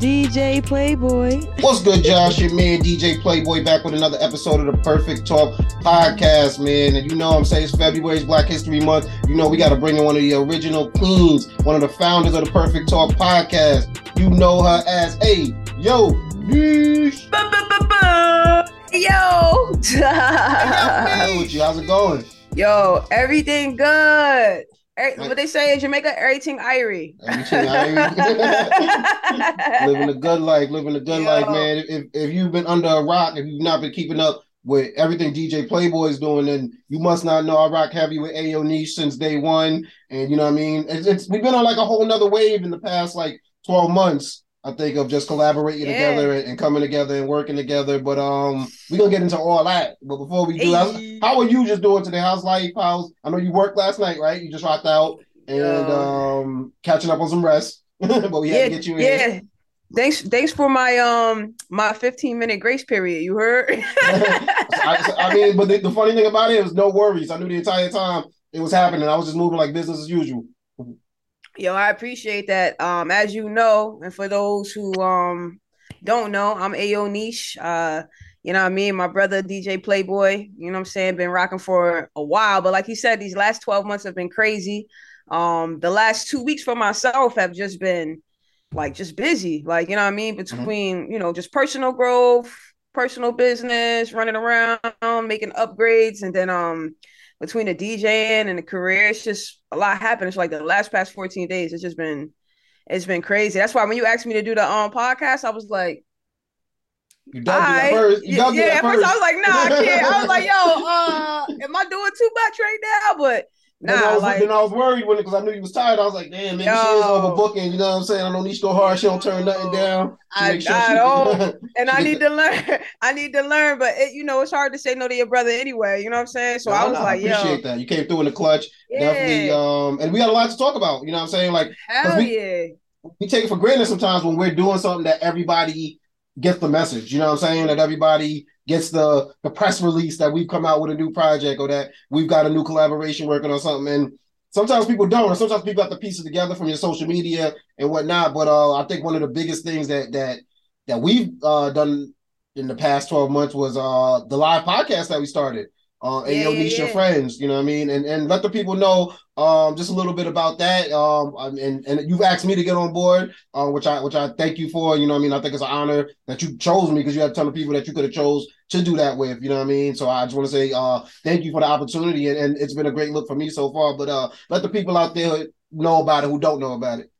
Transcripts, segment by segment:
DJ Playboy. What's good, Josh? Your man DJ Playboy back with another episode of the Perfect Talk podcast, man. And you know I'm saying it's February's Black History Month. You know we got to bring in one of the original queens, one of the founders of the Perfect Talk podcast. You know her as a yo, yeesh. Yo. with you. How's it going? Yo, everything good. Every, what they say in Jamaica, everything irie. Everything irie. living a good life, living a good Yo. life, man. If, if you've been under a rock, if you've not been keeping up with everything DJ Playboy is doing, then you must not know I rock heavy with Ayo Niche since day one. And you know what I mean? It's, it's we've been on like a whole nother wave in the past like 12 months. I think of just collaborating yeah. together and, coming together and working together. But um, we're gonna get into all that. But before we do, hey. how are you just doing today? How's life? How's I know you worked last night, right? You just rocked out and um catching up on some rest. but we yeah, had to get you in. Yeah. Thanks, thanks for my um my 15 minute grace period. You heard? I, I, mean, but the, the funny thing about it was no worries. I knew the entire time it was happening. I was just moving like business as usual. Yo, I appreciate that. Um, as you know, and for those who um don't know, I'm Ayo Niche. Uh, you know what I mean? My brother DJ Playboy, you know what I'm saying, been rocking for a while. But like he said, these last 12 months have been crazy. Um, the last two weeks for myself have just been like just busy. Like, you know what I mean? Mm-hmm. Between, mm-hmm. you know, just personal growth, personal business, running around, making upgrades, and then um between the DJing and the career, it's just a lot happened. It's like the last past 14 days, it's just been it's been crazy. That's why when you asked me to do the um podcast, I was like, you done I, first. You yeah, yeah at first. first. I was like, nah, I can't. I was like, yo, uh, am I doing too much right now? But Nah, then I was, like, then I was worried when it because I knew you was tired. I was like, damn, maybe yo, she is overbooking. You know what I'm saying? I don't need to go hard. She don't turn nothing down. I, sure I don't, and I need to learn. I need to learn, but it, you know, it's hard to say no to your brother anyway. You know what I'm saying? So no, I was no, like, I appreciate yo. that. You came through in the clutch. Yeah. Definitely. Um, and we got a lot to talk about. You know what I'm saying? Like, hell we, yeah. We take it for granted sometimes when we're doing something that everybody gets the message. You know what I'm saying? That everybody gets the the press release that we've come out with a new project or that we've got a new collaboration working on something. And sometimes people don't, or sometimes people have to piece it together from your social media and whatnot. But uh, I think one of the biggest things that that that we've uh, done in the past 12 months was uh, the live podcast that we started. Uh, and yeah, your niche yeah. friends, you know what I mean, and and let the people know um, just a little bit about that. Um, and and you've asked me to get on board, uh, which I which I thank you for. You know, what I mean, I think it's an honor that you chose me because you had a ton of people that you could have chose to do that with. You know what I mean? So I just want to say uh, thank you for the opportunity, and, and it's been a great look for me so far. But uh, let the people out there know about it who don't know about it.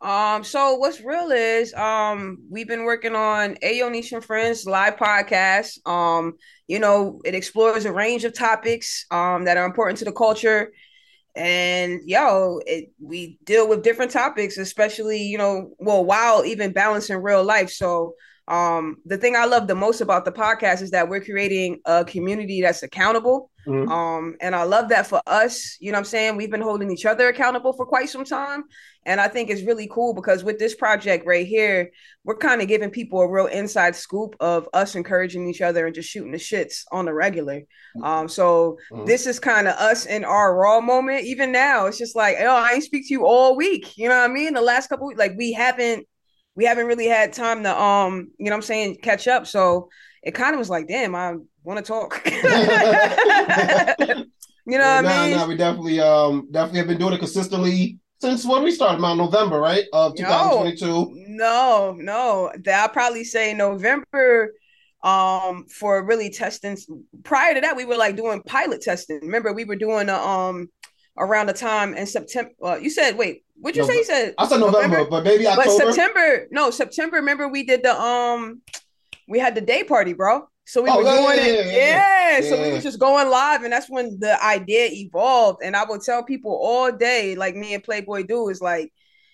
Um, so what's real is um we've been working on Niche and Friends live podcast. Um, you know, it explores a range of topics um that are important to the culture. And yo, it we deal with different topics, especially, you know, well, while even balancing real life. So um, the thing I love the most about the podcast is that we're creating a community that's accountable. Mm-hmm. Um, and I love that for us. You know what I'm saying? We've been holding each other accountable for quite some time. And I think it's really cool because with this project right here, we're kind of giving people a real inside scoop of us encouraging each other and just shooting the shits on the regular. Mm-hmm. Um, so mm-hmm. this is kind of us in our raw moment. Even now, it's just like, oh, I ain't speak to you all week. You know what I mean? The last couple weeks, like we haven't we haven't really had time to um, you know I'm saying, catch up. So it kind of was like, damn, I want to talk. you know what I mean? No, we definitely um definitely have been doing it consistently since when we started around November, right? Of 2022. No, no. that I'll probably say November um for really testing prior to that we were like doing pilot testing remember we were doing a, um around the time in september uh, you said wait What'd you no, say? You said I said November, November, but maybe October. But September, no, September. Remember we did the um, we had the day party, bro. So we oh, were yeah, doing yeah, it, yeah, yeah, So we were just going live, and that's when the idea evolved. And I would tell people all day, like me and Playboy do, is like,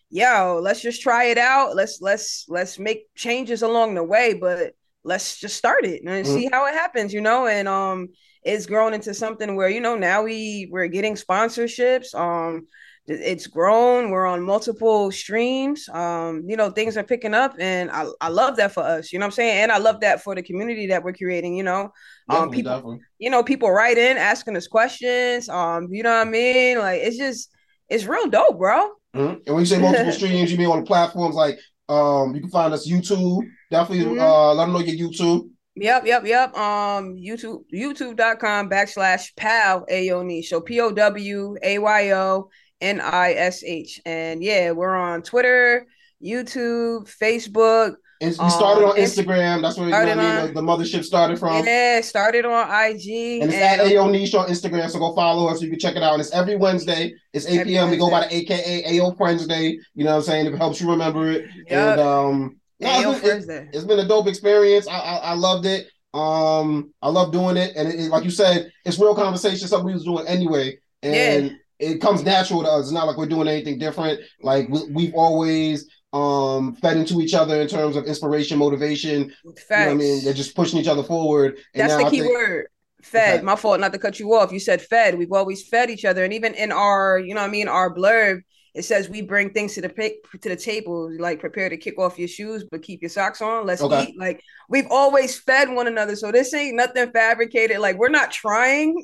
yo, let's just try it out. Let's let's let's make changes along the way, but let's just start it and mm-hmm. see how it happens, you know. And um, it's grown into something where you know now we we're getting sponsorships. Um, it's grown we're on multiple streams um you know things are picking up and I, I love that for us you know what i'm saying and i love that for the community that we're creating you know um people definitely. you know people write in asking us questions um you know what i mean like it's just it's real dope bro mm-hmm. and when you say multiple streams you mean on the platforms like Um, you can find us YouTube. Definitely mm-hmm. uh, let them know your YouTube. Yep, yep, yep. Um, YouTube, youtube.com backslash pal Ayonish. So P O W A Y O N I S H. And yeah, we're on Twitter, YouTube, Facebook. And we started um, on Instagram. That's where you know I mean, the, the, mothership started from. Yeah, started on IG. And it's and, at Ayo Niche on Instagram. So go follow us. You can check it out. And it's every Wednesday. It's 8 p.m. We go by the AKA AO Friends Day. You know what I'm saying? It helps you remember it. Yep. And um yeah, it's been, it, has been a dope experience. I, I, I loved it. Um, I love doing it, and it, it, like you said, it's real conversation. Something we was doing anyway, and yeah. It comes natural to us. It's not like we're doing anything different. Like we, we've always um fed into each other in terms of inspiration, motivation. Facts. You know I mean, they're just pushing each other forward. That's the key think, word. Fed. My fault not to cut you off. You said fed. We've always fed each other, and even in our, you know, I mean, our blurb, it says we bring things to the to the table, like prepare to kick off your shoes, but keep your socks on. Let's okay. eat. Like we've always fed one another, so this ain't nothing fabricated. Like we're not trying.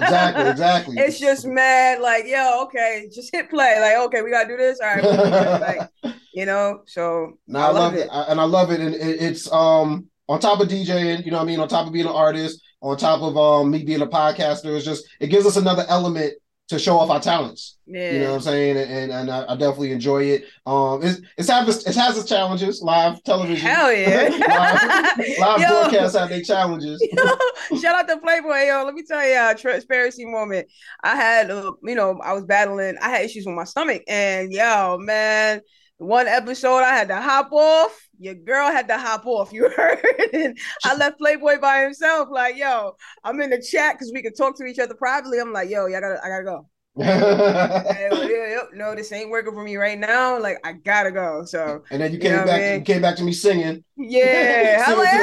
exactly, exactly. It's just mad. Like yo, okay, just hit play. Like okay, we gotta do this. All right, like you know. So no, I, I, love it, it. I, and I love it, and it, it's um on top of DJing. You know, what I mean, on top of being an artist, on top of um me being a podcaster, it's just it gives us another element to show off our talents. Yeah. You know what I'm saying? And and, and I, I, definitely enjoy it. Um it's it's have it has its challenges, live television. Hell yeah. live, live broadcasts have their challenges. Yo, shout out to Playboy, yo. Let me tell you a transparency moment. I had uh, you know, I was battling, I had issues with my stomach, and yo, man, one episode I had to hop off. Your girl had to hop off. You heard? and I left Playboy by himself. Like, yo, I'm in the chat because we can talk to each other privately. I'm like, yo, I gotta, I gotta go. no, this ain't working for me right now. Like, I gotta go. So, and then you came you know back. You came back to me singing. Yeah, singing like, to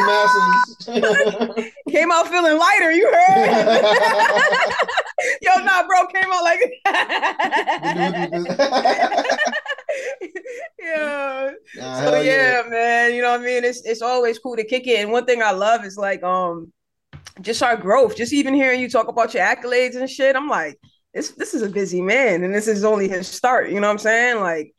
the masses. came out feeling lighter. You heard? yo, nah, bro, came out like. Yeah. So yeah, yeah, man. You know what I mean? It's it's always cool to kick it. And one thing I love is like um just our growth. Just even hearing you talk about your accolades and shit. I'm like, this this is a busy man, and this is only his start. You know what I'm saying? Like,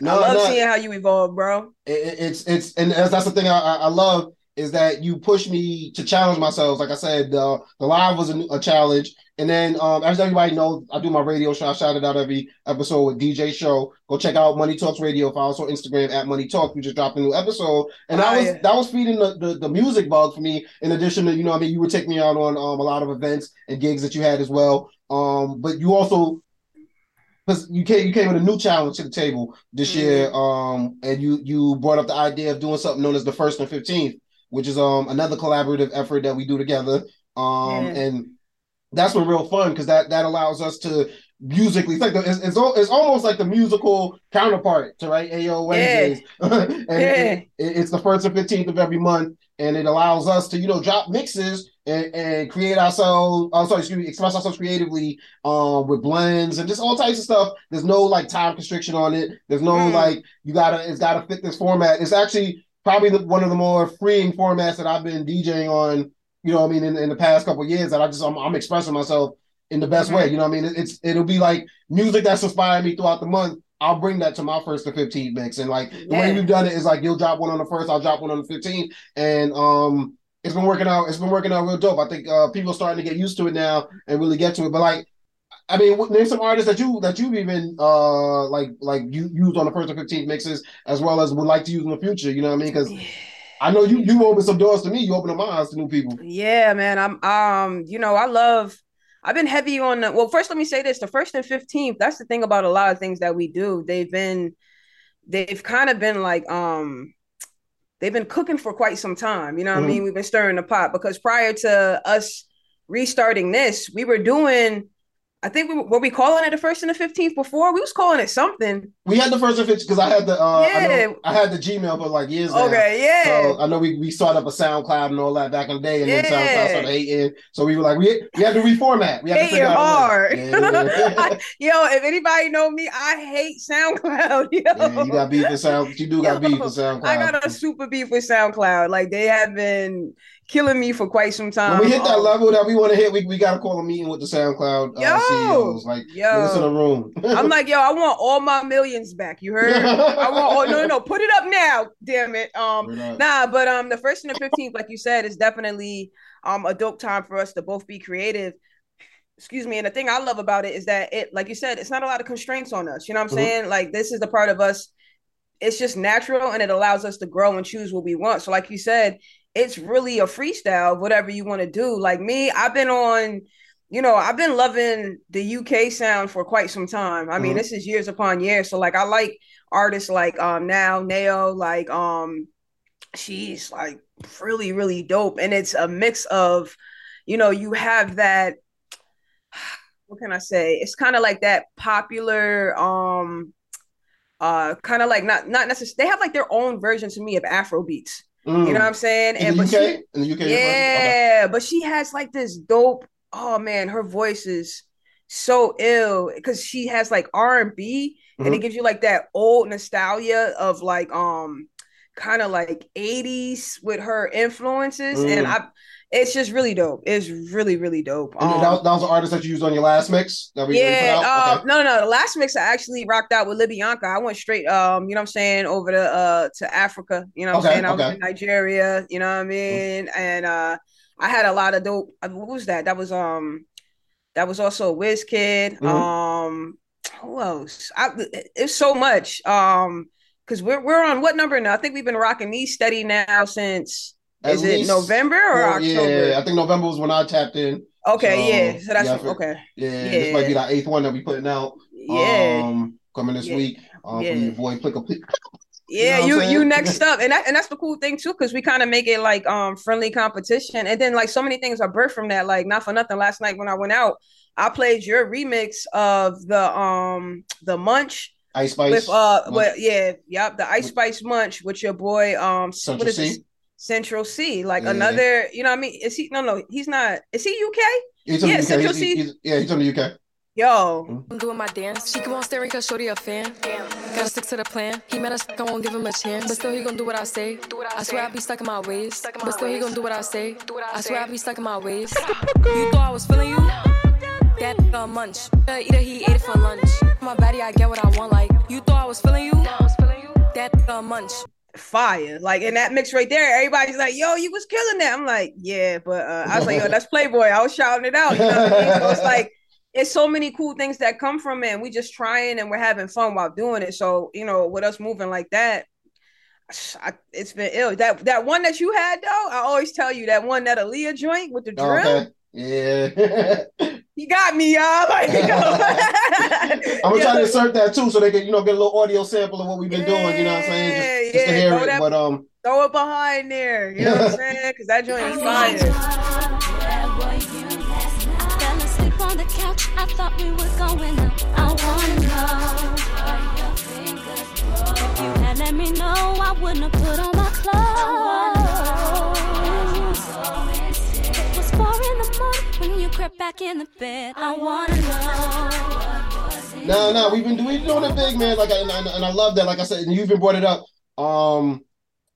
no, I love no. seeing how you evolve, bro. It, it's it's and that's the thing I, I love is that you push me to challenge myself. Like I said, the the live was a, a challenge, and then um, as everybody knows, I do my radio show. I shout it out every episode with DJ Show. Go check out Money Talks Radio. Follow us on Instagram at Money Talk. We just dropped a new episode, and that was yeah. that was feeding the, the, the music bug for me. In addition to you know, I mean, you would take me out on um, a lot of events and gigs that you had as well. Um, but you also because you came you came with a new challenge to the table this mm-hmm. year. Um, and you you brought up the idea of doing something known as the first and fifteenth which is um another collaborative effort that we do together. Um, yeah. and that's been real fun because that that allows us to musically it's like the, it's, it's, it's almost like the musical counterpart to right AO Wednesdays. Yeah. and yeah. It, it, it's the first and fifteenth of every month, and it allows us to you know drop mixes and, and create ourselves. Oh, sorry, excuse me, express ourselves creatively um with blends and just all types of stuff. There's no like time constriction on it. There's no mm. like you gotta it's gotta fit this format. It's actually probably the, one of the more freeing formats that I've been DJing on. You know, I mean, in, in the past couple years, that I just I'm, I'm, expressing myself in the best mm-hmm. way. You know, I mean, it, it's it'll be like music that's inspired me throughout the month. I'll bring that to my first to 15 mix, and like the yeah. way we've done it is like you'll drop one on the first, I'll drop one on the 15th, and um, it's been working out. It's been working out real dope. I think uh, people are starting to get used to it now and really get to it. But like I mean, name some artists that you that you've even uh like like you used on the first or fifteenth mixes, as well as would like to use in the future. You know what I mean? Because I know you you open some doors to me. You open my eyes to new people. Yeah, man. I'm um. You know, I love. I've been heavy on. The, well, first, let me say this: the first and fifteenth. That's the thing about a lot of things that we do. They've been, they've kind of been like um. They've been cooking for quite some time. You know what mm-hmm. I mean? We've been stirring the pot because prior to us restarting this, we were doing I think we were we calling it the first and the fifteenth before. We was calling it something. We had the first and fifteenth because I had the uh, yeah. I, know, I, had the Gmail for like years. Ago. Okay, now. yeah. So I know we, we started up a SoundCloud and all that back in the day, and yeah. then SoundCloud started hating. So we were like, we we had to reformat. We had hate to hard. Yeah. I, yo, if anybody know me, I hate SoundCloud. Yo. Yeah, you got beef with Sound. You do got yo, beef with SoundCloud. I got a super beef with SoundCloud. Like they have been killing me for quite some time. When we hit that level that we want to hit, we, we got to call a meeting with the SoundCloud uh, Yo, CEOs. Like, yo. get us in a room. I'm like, yo, I want all my millions back. You heard? I want. Oh no, no, no, put it up now. Damn it. Um, Nah, but um, the first and the fifteenth, like you said, is definitely um a dope time for us to both be creative. Excuse me. And the thing I love about it is that it, like you said, it's not a lot of constraints on us. You know what I'm Mhm. saying? Like this is the part of us. It's just natural, and it allows us to grow and choose what we want. So, like you said, it's really a freestyle whatever you want to do. Like me, I've been on. You know, I've been loving the UK sound for quite some time. I mean, Mhm. this is years upon years. So, like, I like artists like um now Nao, like um she's like really really dope and it's a mix of you know you have that what can i say it's kind of like that popular um uh kind of like not not necessarily they have like their own version to me of afro beats Mm. you know what i'm saying in the but UK? she, in the UK? yeah but she has like this dope oh man her voice is so ill because she has like r&b and it Mhm. gives you like that old nostalgia of like um kind of like 80s with her influences and Mm. i it's just really dope it's really really dope um, that, was, that was an artist that you used on your last mix that we, yeah, put out? uh, no, no, no. The last mix I actually rocked out with Libianca. I went straight, um, you know what I'm saying, over to uh to Africa. You know what Okay, I'm saying? I was in Nigeria, you know what I mean? And uh I had a lot of dope uh, what was that? That was um that was also a Wizkid. Mhm. Um who else? I it's so much. Um because we're we're on what number now? I think we've been rocking these steady now since At is it November or Well, October? Yeah, I think November was when I tapped in. Okay, yeah. So that's yeah, feel- okay. Yeah, Yeah. this might be the eighth one that we putting out. Yeah. Um, coming this Yeah. week. Um, Yeah. your boy Plick a Plick. Yeah, know you you next up, and that, and that's the cool thing too, because we kind of make it like um friendly competition, and then like so many things are birthed from that. Like not for nothing, last night when I went out, I played your remix of the um the Munch Ice Spice. with uh with yeah yep the Ice Spice Munch with your boy um Central what is C? it? Central Cee, like Yeah. another, you know what I mean? Is he no no, he's not is he UK? He's yeah, UK. Central He's- C. he's- yeah, he's from the UK. Yo, I'm doing my dance. She keep on staring cause shorty a fan. Damn. Gotta stick to the plan. He mad as fuck, I won't give him a chance. But still he gonna do what I say. I swear I be stuck in my ways. But still he gonna do what I say. Do what I swear I be stuck in my ways. You thought I was feeling you? That a munch. Either he ate it for lunch. My body, I get what I want. Like you thought I was feeling you? That a munch. Fire. Like in that mix right there, everybody's like, yo, you was killing that. I'm like, yeah, but uh, I was like, yo, that's Playboy. I was shouting it out. You know what I mean? So it's like it's so many cool things that come from it. And we just trying and we're having fun while doing it. So, you know, with us moving like that, I, it's been ill. That that one that you had though, I always tell you that one that Aaliyah joint with the Oh, drill. okay. Yeah. He got me, y'all. Like, you know. I'm gonna try to insert that too, so they can, you know, get a little audio sample of what we've been doing. You know what I'm saying? Just, just to Yeah, hear throw it. that- But um, Throw it behind there. You know what I'm saying? Because that joint is fire. On the couch. I thought we were going out. I wanna know. If you had let me know, I wouldn't have put on my clothes. It was four crept back in the bed. I wanna know. no, no, we've been doing doing it big, man. Like, I, and, I- and I love that. Like I said, and you even brought it up. Um,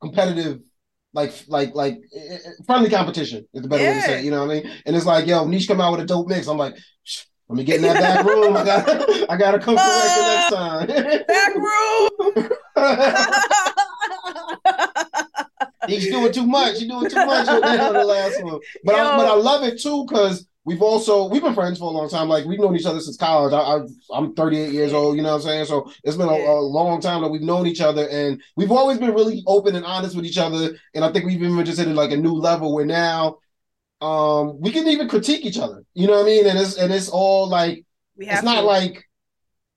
competitive. Like, like, like eh, eh, friendly competition is the better way to say it. You know what I mean? And it's like, yo, Niche come out with a dope mix. I'm like, "Shh, let me get in that back room. I got, I got to come correct it Back room. next time. He's doing too much. He's doing too much on the, last one. But I, but I love it too because we've also we've been friends for a long time. Like we've known each other since college. I, I I'm 38 years old. You know what I'm saying? So it's been a, a long time that we've known each other, and we've always been really open and honest with each other. And I think we've even just hit like a new level where now um we can even critique each other. You know what I mean? And it's and it's all like We it's not to. like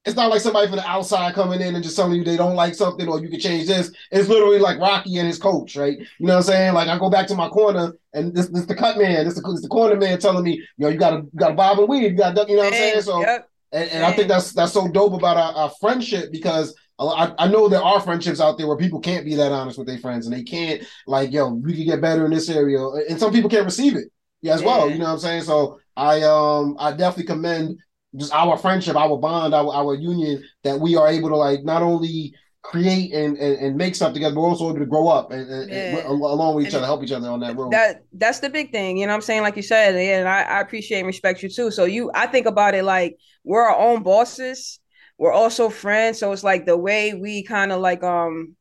it's not like somebody from the outside coming in and just telling you they don't like something or you can change this. It's literally like Rocky and his coach, right? You know what I'm saying? Like I go back to my corner and this this the cut man, this the, this the corner man telling me, yo, you gotta you gotta bob and weave, you gotta you know what I'm saying? So Yep. and, and I think that's that's so dope about our, our friendship because I, I know there are friendships out there where people can't be that honest with their friends and they can't like, yo, we can get better in this area, and some people can't receive it, yeah, as well. You know what I'm saying? So I um I definitely commend just our friendship, our bond, our our union that we are able to like not only create and, and, and make stuff together, but also able to grow up and, and, Yeah. and along with each other, help each other on that road. that that's the big thing you know what i'm saying like you said and I, I appreciate and respect you too so you i think about it like we're our own bosses we're also friends so it's like the way we kind of like um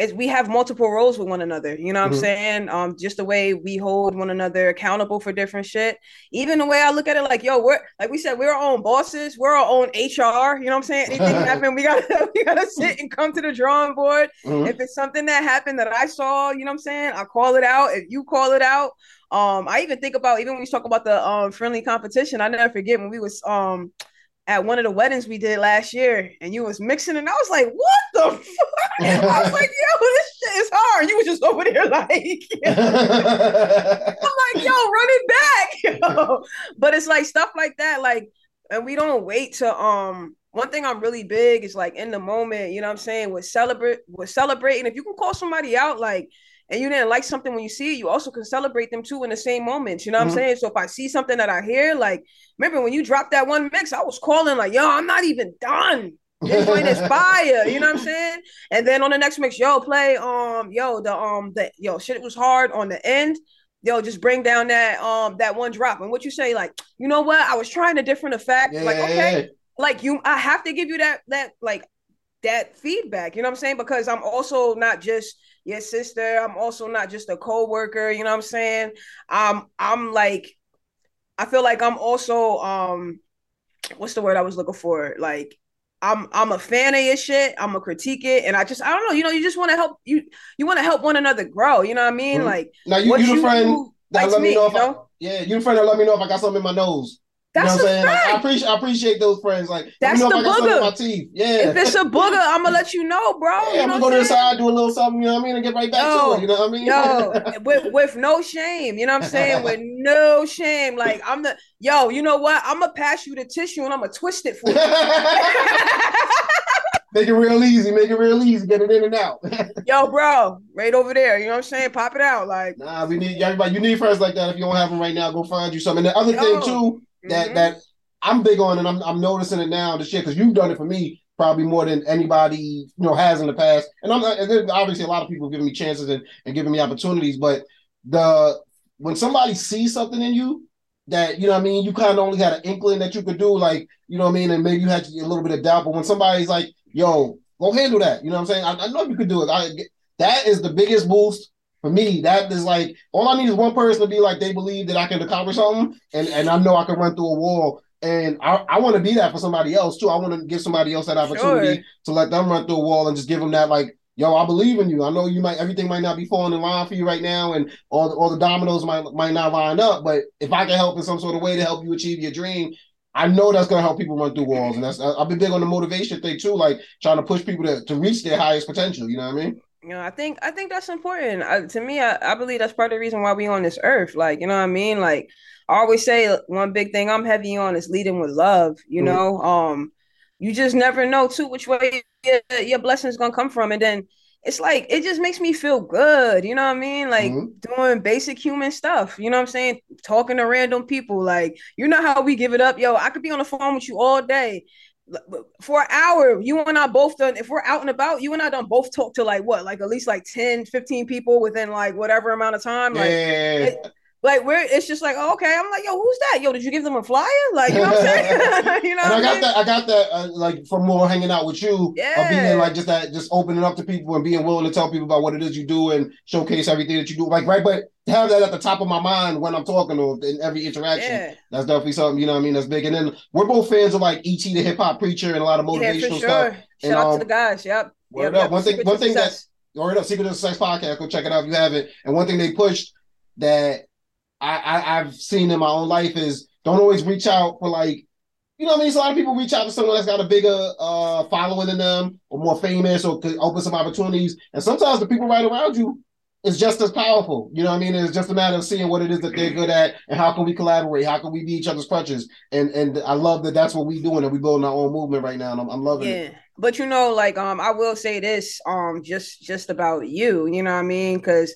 is we have multiple roles with one another you know what Mhm. i'm saying um just the way we hold one another accountable for different shit even the way i look at it like yo we're like we said we're our own bosses we're our own hr you know what i'm saying anything happen we gotta we gotta sit and come to the drawing board Mhm. if it's something that happened that I saw, you know what I'm saying? I call it out. If you call it out, um, I even think about even when we talk about the um friendly competition, I never forget when we was um at one of the weddings we did last year and you was mixing and I was like, what the fuck? I was like, yo, this shit is hard. You was just over there like I'm like, yo, run it back. Yo. But it's like stuff like that, like, and we don't wait to um one thing I'm really big is like in the moment, you know what I'm saying? With celebrate with celebrating. If you can call somebody out, like and you didn't like something when you see it, you also can celebrate them too in the same moment. You know what Mhm. I'm saying? So if I see something that I hear, like remember when you dropped that one mix, I was calling like, yo, I'm not even done. This joint is fire, you know what I'm saying? And then on the next mix, yo, play um, yo, the um, the yo, shit was hard on the end. Yo, just bring down that um that one drop. And what you say, like, you know what? I was trying a different effect. Yeah, like, yeah, okay, yeah. like you, I have to give you that that like that feedback. You know what I'm saying? Because I'm also not just your sister. I'm also not just a co-worker. You know what I'm saying? Um, I'm like, I feel like I'm also um, what's the word I was looking for? Like, I'm I'm a fan of your shit. I'm a critique it, and I just I don't know. You know, you just want to help you. You want to help one another grow. You know what I mean? Mhm. Like, Now you, you the friend that let me me, know you if I, yeah, you the friend that let me know if I got something in my nose. You That's know what I'm saying? Like, I appreciate I appreciate those friends. Like That's me know the if I got something in booger. my teeth. Yeah. If it's a booger, I'm gonna let you know, bro. yeah, you I'm gonna go to the side, do a little something, you know what I mean, and get right back to Yo, it. You know what I mean? Yo, with with no shame, you know what I'm saying? With no shame, like I'm the yo. You know what? I'm gonna pass you the tissue and I'm gonna twist it for you. make it real easy, make it real easy, get it in and out. yo, bro, right over there. You know what I'm saying? Pop it out, like nah, we need everybody. You need friends like that. If you don't have them right now, go find you something. And the other Yo. thing too that mhm. that I'm big on, and I'm I'm noticing it now. this year because you've done it for me probably more than anybody you know has in the past. And I'm and obviously a lot of people giving me chances and, and giving me opportunities, but the when somebody sees something in you that you know what I mean, you kind of only had an inkling that you could do, like you know what I mean, and maybe you had a little bit of doubt. But when somebody's like, "Yo, go handle that," you know what I'm saying? I, I know you could do it. I, that is the biggest boost for me. That is like all I need is one person to be like they believe that I can accomplish something, and and I know I can run through a wall. And I, I want to be that for somebody else too. I want to give somebody else that opportunity Sure. to let them run through a wall and just give them that like, yo, I believe in you. I know you might everything might not be falling in line for you right now, and all all the dominoes might might not line up. But if I can help in some sort of way to help you achieve your dream, I know that's gonna help people run through walls. And that's I've been big on the motivation thing too, like trying to push people to, to reach their highest potential. You know what I mean? You know, I think I think that's important. Uh, to me, I, I believe that's part of the reason why we on this earth. Like, you know what I mean? Like, I always say one big thing I'm heavy on is leading with love. You Mhm. know, um, you just never know too which way your, your blessing's gonna come from, and then it's like it just makes me feel good. You know what I mean? Like Mhm. doing basic human stuff. You know what I'm saying? Talking to random people. Like, you know how we give it up, yo. I could be on the phone with you all day for an hour you and i both done if we're out and about you and i done both talk to like what like at least like 10 15 people within like whatever amount of time like yeah. it- like we're it's just like oh, okay i'm like yo who's that yo did you give them a flyer like you know what i'm saying you know I got mean? that. I got that. Uh, like from more hanging out with you, Yeah. being like just that, just opening up to people and being willing to tell people about what it is you do and showcase everything that you do. Like right, but have that at the top of my mind when I'm talking to in every interaction. yeah That's definitely something you know. what I mean, that's big. And then we're both fans of like ET, the hip hop preacher, and a lot of yeah motivational for stuff. shout And, out um, to the guys yep Word yep, up. yep. One thing- Secret one thing that- Success. Or up, Secret to Success podcast. Go check it out if you haven't. And one thing they pushed that I, I I've seen in my own life is don't always reach out for like you know I mean. So a lot of people reach out to someone that's got a bigger uh following than them or more famous or could open some opportunities. And sometimes the people right around you is just as powerful. You know what I mean? It's just a matter of seeing what it is that they're good at and how can we collaborate? How can we be each other's crutches? And and I love that that's what we're doing and we building our own movement right now. And I'm, I'm loving it. Yeah. But you know, like um, I will say this, um, just just about you, you know what I mean? Because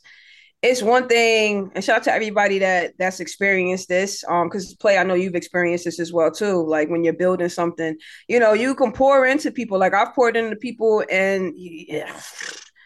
it's one thing, and shout out to everybody that that's experienced this. Um, because play, I know you've experienced this as well too. Like when you're building something, you know, you can pour into people. Like I've poured into people, and yeah,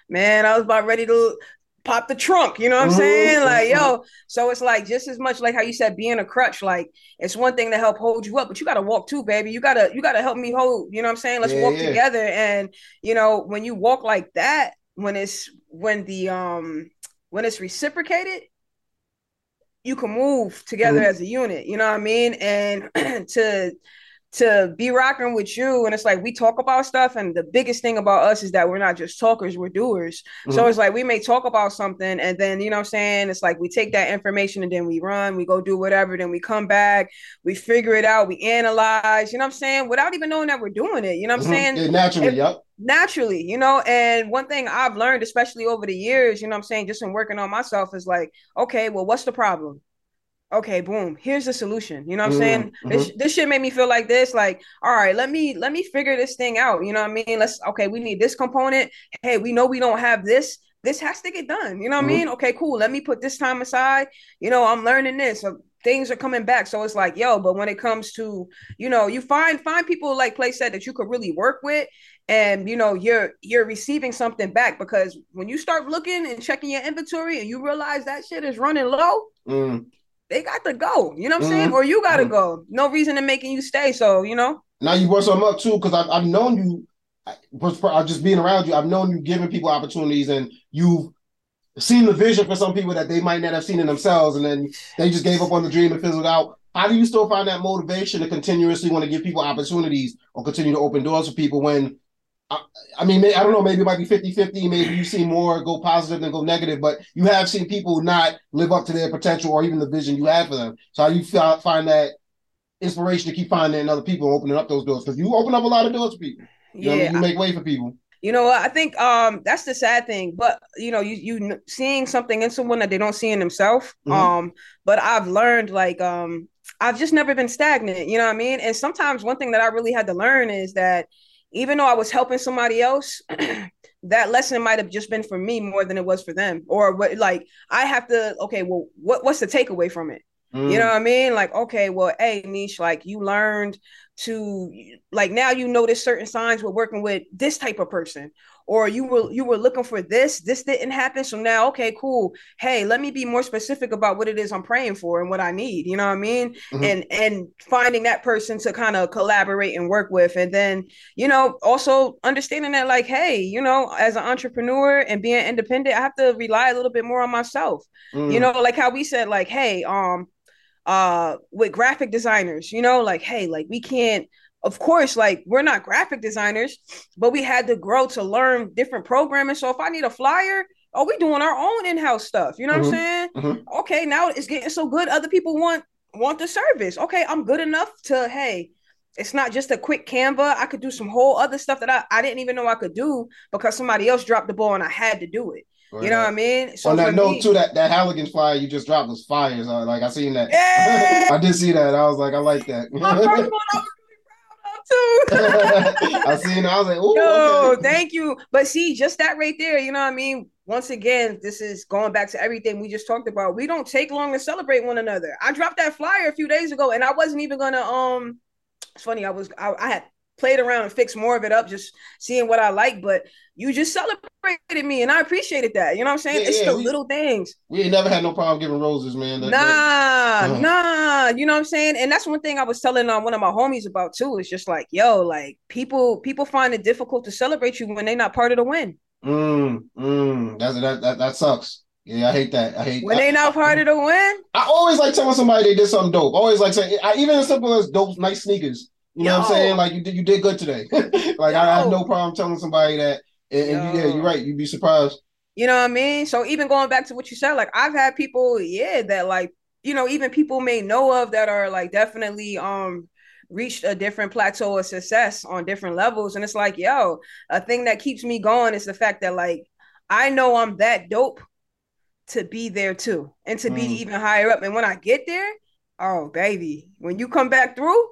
man, I was about ready to pop the trunk. You know what I'm mm-hmm. saying? Like, mm-hmm. yo, so it's like just as much like how you said being a crutch. Like it's one thing to help hold you up, but you got to walk too, baby. You gotta you gotta help me hold. You know what I'm saying? Let's yeah, walk yeah. together. And you know when you walk like that, when it's when the um when it's reciprocated, you can move together mm-hmm. as a unit. You know what I mean? And to to be rocking with you and it's like we talk about stuff and the biggest thing about us is that we're not just talkers we're doers mm-hmm. so it's like we may talk about something and then you know i'm saying it's like we take that information and then we run we go do whatever then we come back we figure it out we analyze you know what i'm saying without even knowing that we're doing it you know what i'm mm-hmm. saying naturally yep naturally you know and one thing i've learned especially over the years you know i'm saying just in working on myself is like okay well what's the problem okay, boom, here's the solution. You know what I'm saying? Mm-hmm. This this shit made me feel like this. Like, all right, let me let me figure this thing out. You know what I mean? Let's okay, we need this component. Hey, we know we don't have this. This has to get done. You know what mm-hmm. I mean? Okay, cool. Let me put this time aside. You know, I'm learning this. So things are coming back. So it's like, yo, but when it comes to, you know, you find find people like Play said that you could really work with and you know you're you're receiving something back because when you start looking and checking your inventory and you realize that shit is running low mm they got to go. You know what I'm mm-hmm. saying? Or you got to mm-hmm. go. No reason to making you stay. So you know. Now you brought something up too, because I've, I've known you. I just being around you, I've known you giving people opportunities, and you've seen the vision for some people that they might not have seen in themselves, and then they just gave up on the dream and fizzled out. How do you still find that motivation to continuously want to give people opportunities or continue to open doors for people when I, I mean, I don't know, maybe it might be 50 50. Maybe you see more go positive than go negative, but you have seen people not live up to their potential or even the vision you had for them. So, how you find that inspiration to keep finding other people opening up those doors? Because you open up a lot of doors for people. You yeah. I mean? You make way for people. You know? I think um that's the sad thing, but you know, you you seeing something in someone that they don't see in themselves. Mm-hmm. Um, but I've learned like um I've just never been stagnant. You know what I mean? And sometimes one thing that I really had to learn is that even though I was helping somebody else, that lesson might have just been for me more than it was for them. Or what like I have to, okay, well, what what's the takeaway from it? Mm. You know what I mean? Like, okay, well, hey, Niche, like you learned to like now you notice certain signs we're working with this type of person. Or you were you were looking for this this didn't happen so now okay cool. Hey let me be more specific about what it is i'm praying for and what i need you know what i mean? Mm-hmm. and and finding that person to kind of collaborate and work with. And then you know also understanding that like hey you know as an entrepreneur and being independent i have to rely a little bit more on myself. Mm. you know like how we said like hey um uh with graphic designers you know like hey like we can't of course, like we're not graphic designers, but we had to grow to learn different programming. So if I need a flyer, oh, we doing our own in-house stuff. You know mm-hmm. what I'm mm-hmm. saying? Mm-hmm. Okay, now it's getting so good. Other people want want the service. Okay, I'm good enough to hey, it's not just a quick Canva. I could do some whole other stuff that I, I didn't even know I could do because somebody else dropped the ball and I had to do it. Right. You know what I mean? So On that note, me, too, that, that Halligan flyer you just dropped was fire. So, like I seen that. Yeah! I did see that. I was like, I like that. too. I seen. I was like, "Ooh, Yo, okay. thank you." But see, just that right there, you know what I mean? Once again, this is going back to everything we just talked about. We don't take long to celebrate one another. I dropped that flyer a few days ago, and I wasn't even gonna. Um, it's funny. I was. I, I had played around and fixed more of it up, just seeing what I like. But you just celebrated me, and I appreciated that. You know what I'm saying? Yeah, it's yeah, the we, little things. We ain't never had no problem giving roses, man. That, nah, that, uh. nah. You know what I'm saying? And that's one thing I was telling um, one of my homies about too. It's just like, yo, like people people find it difficult to celebrate you when they're not part of the win. Mm, mm. That's that, that that sucks. Yeah, I hate that. I hate when they not part of the win. I always like telling somebody they did something dope. Always like saying, I, even as simple as dope, nice sneakers. You know what I'm saying? Like you did, you did good today. like Yo. I have no problem telling somebody that. And, and you, yeah, you're right. You'd be surprised. You know what I mean? So even going back to what you said, like I've had people, yeah, that like you know even people may know of that are like definitely um reached a different plateau of success on different levels, and it's like, yo, a thing that keeps me going is the fact that like I know I'm that dope to be there too, and to mm. be even higher up. And when I get there, oh baby, when you come back through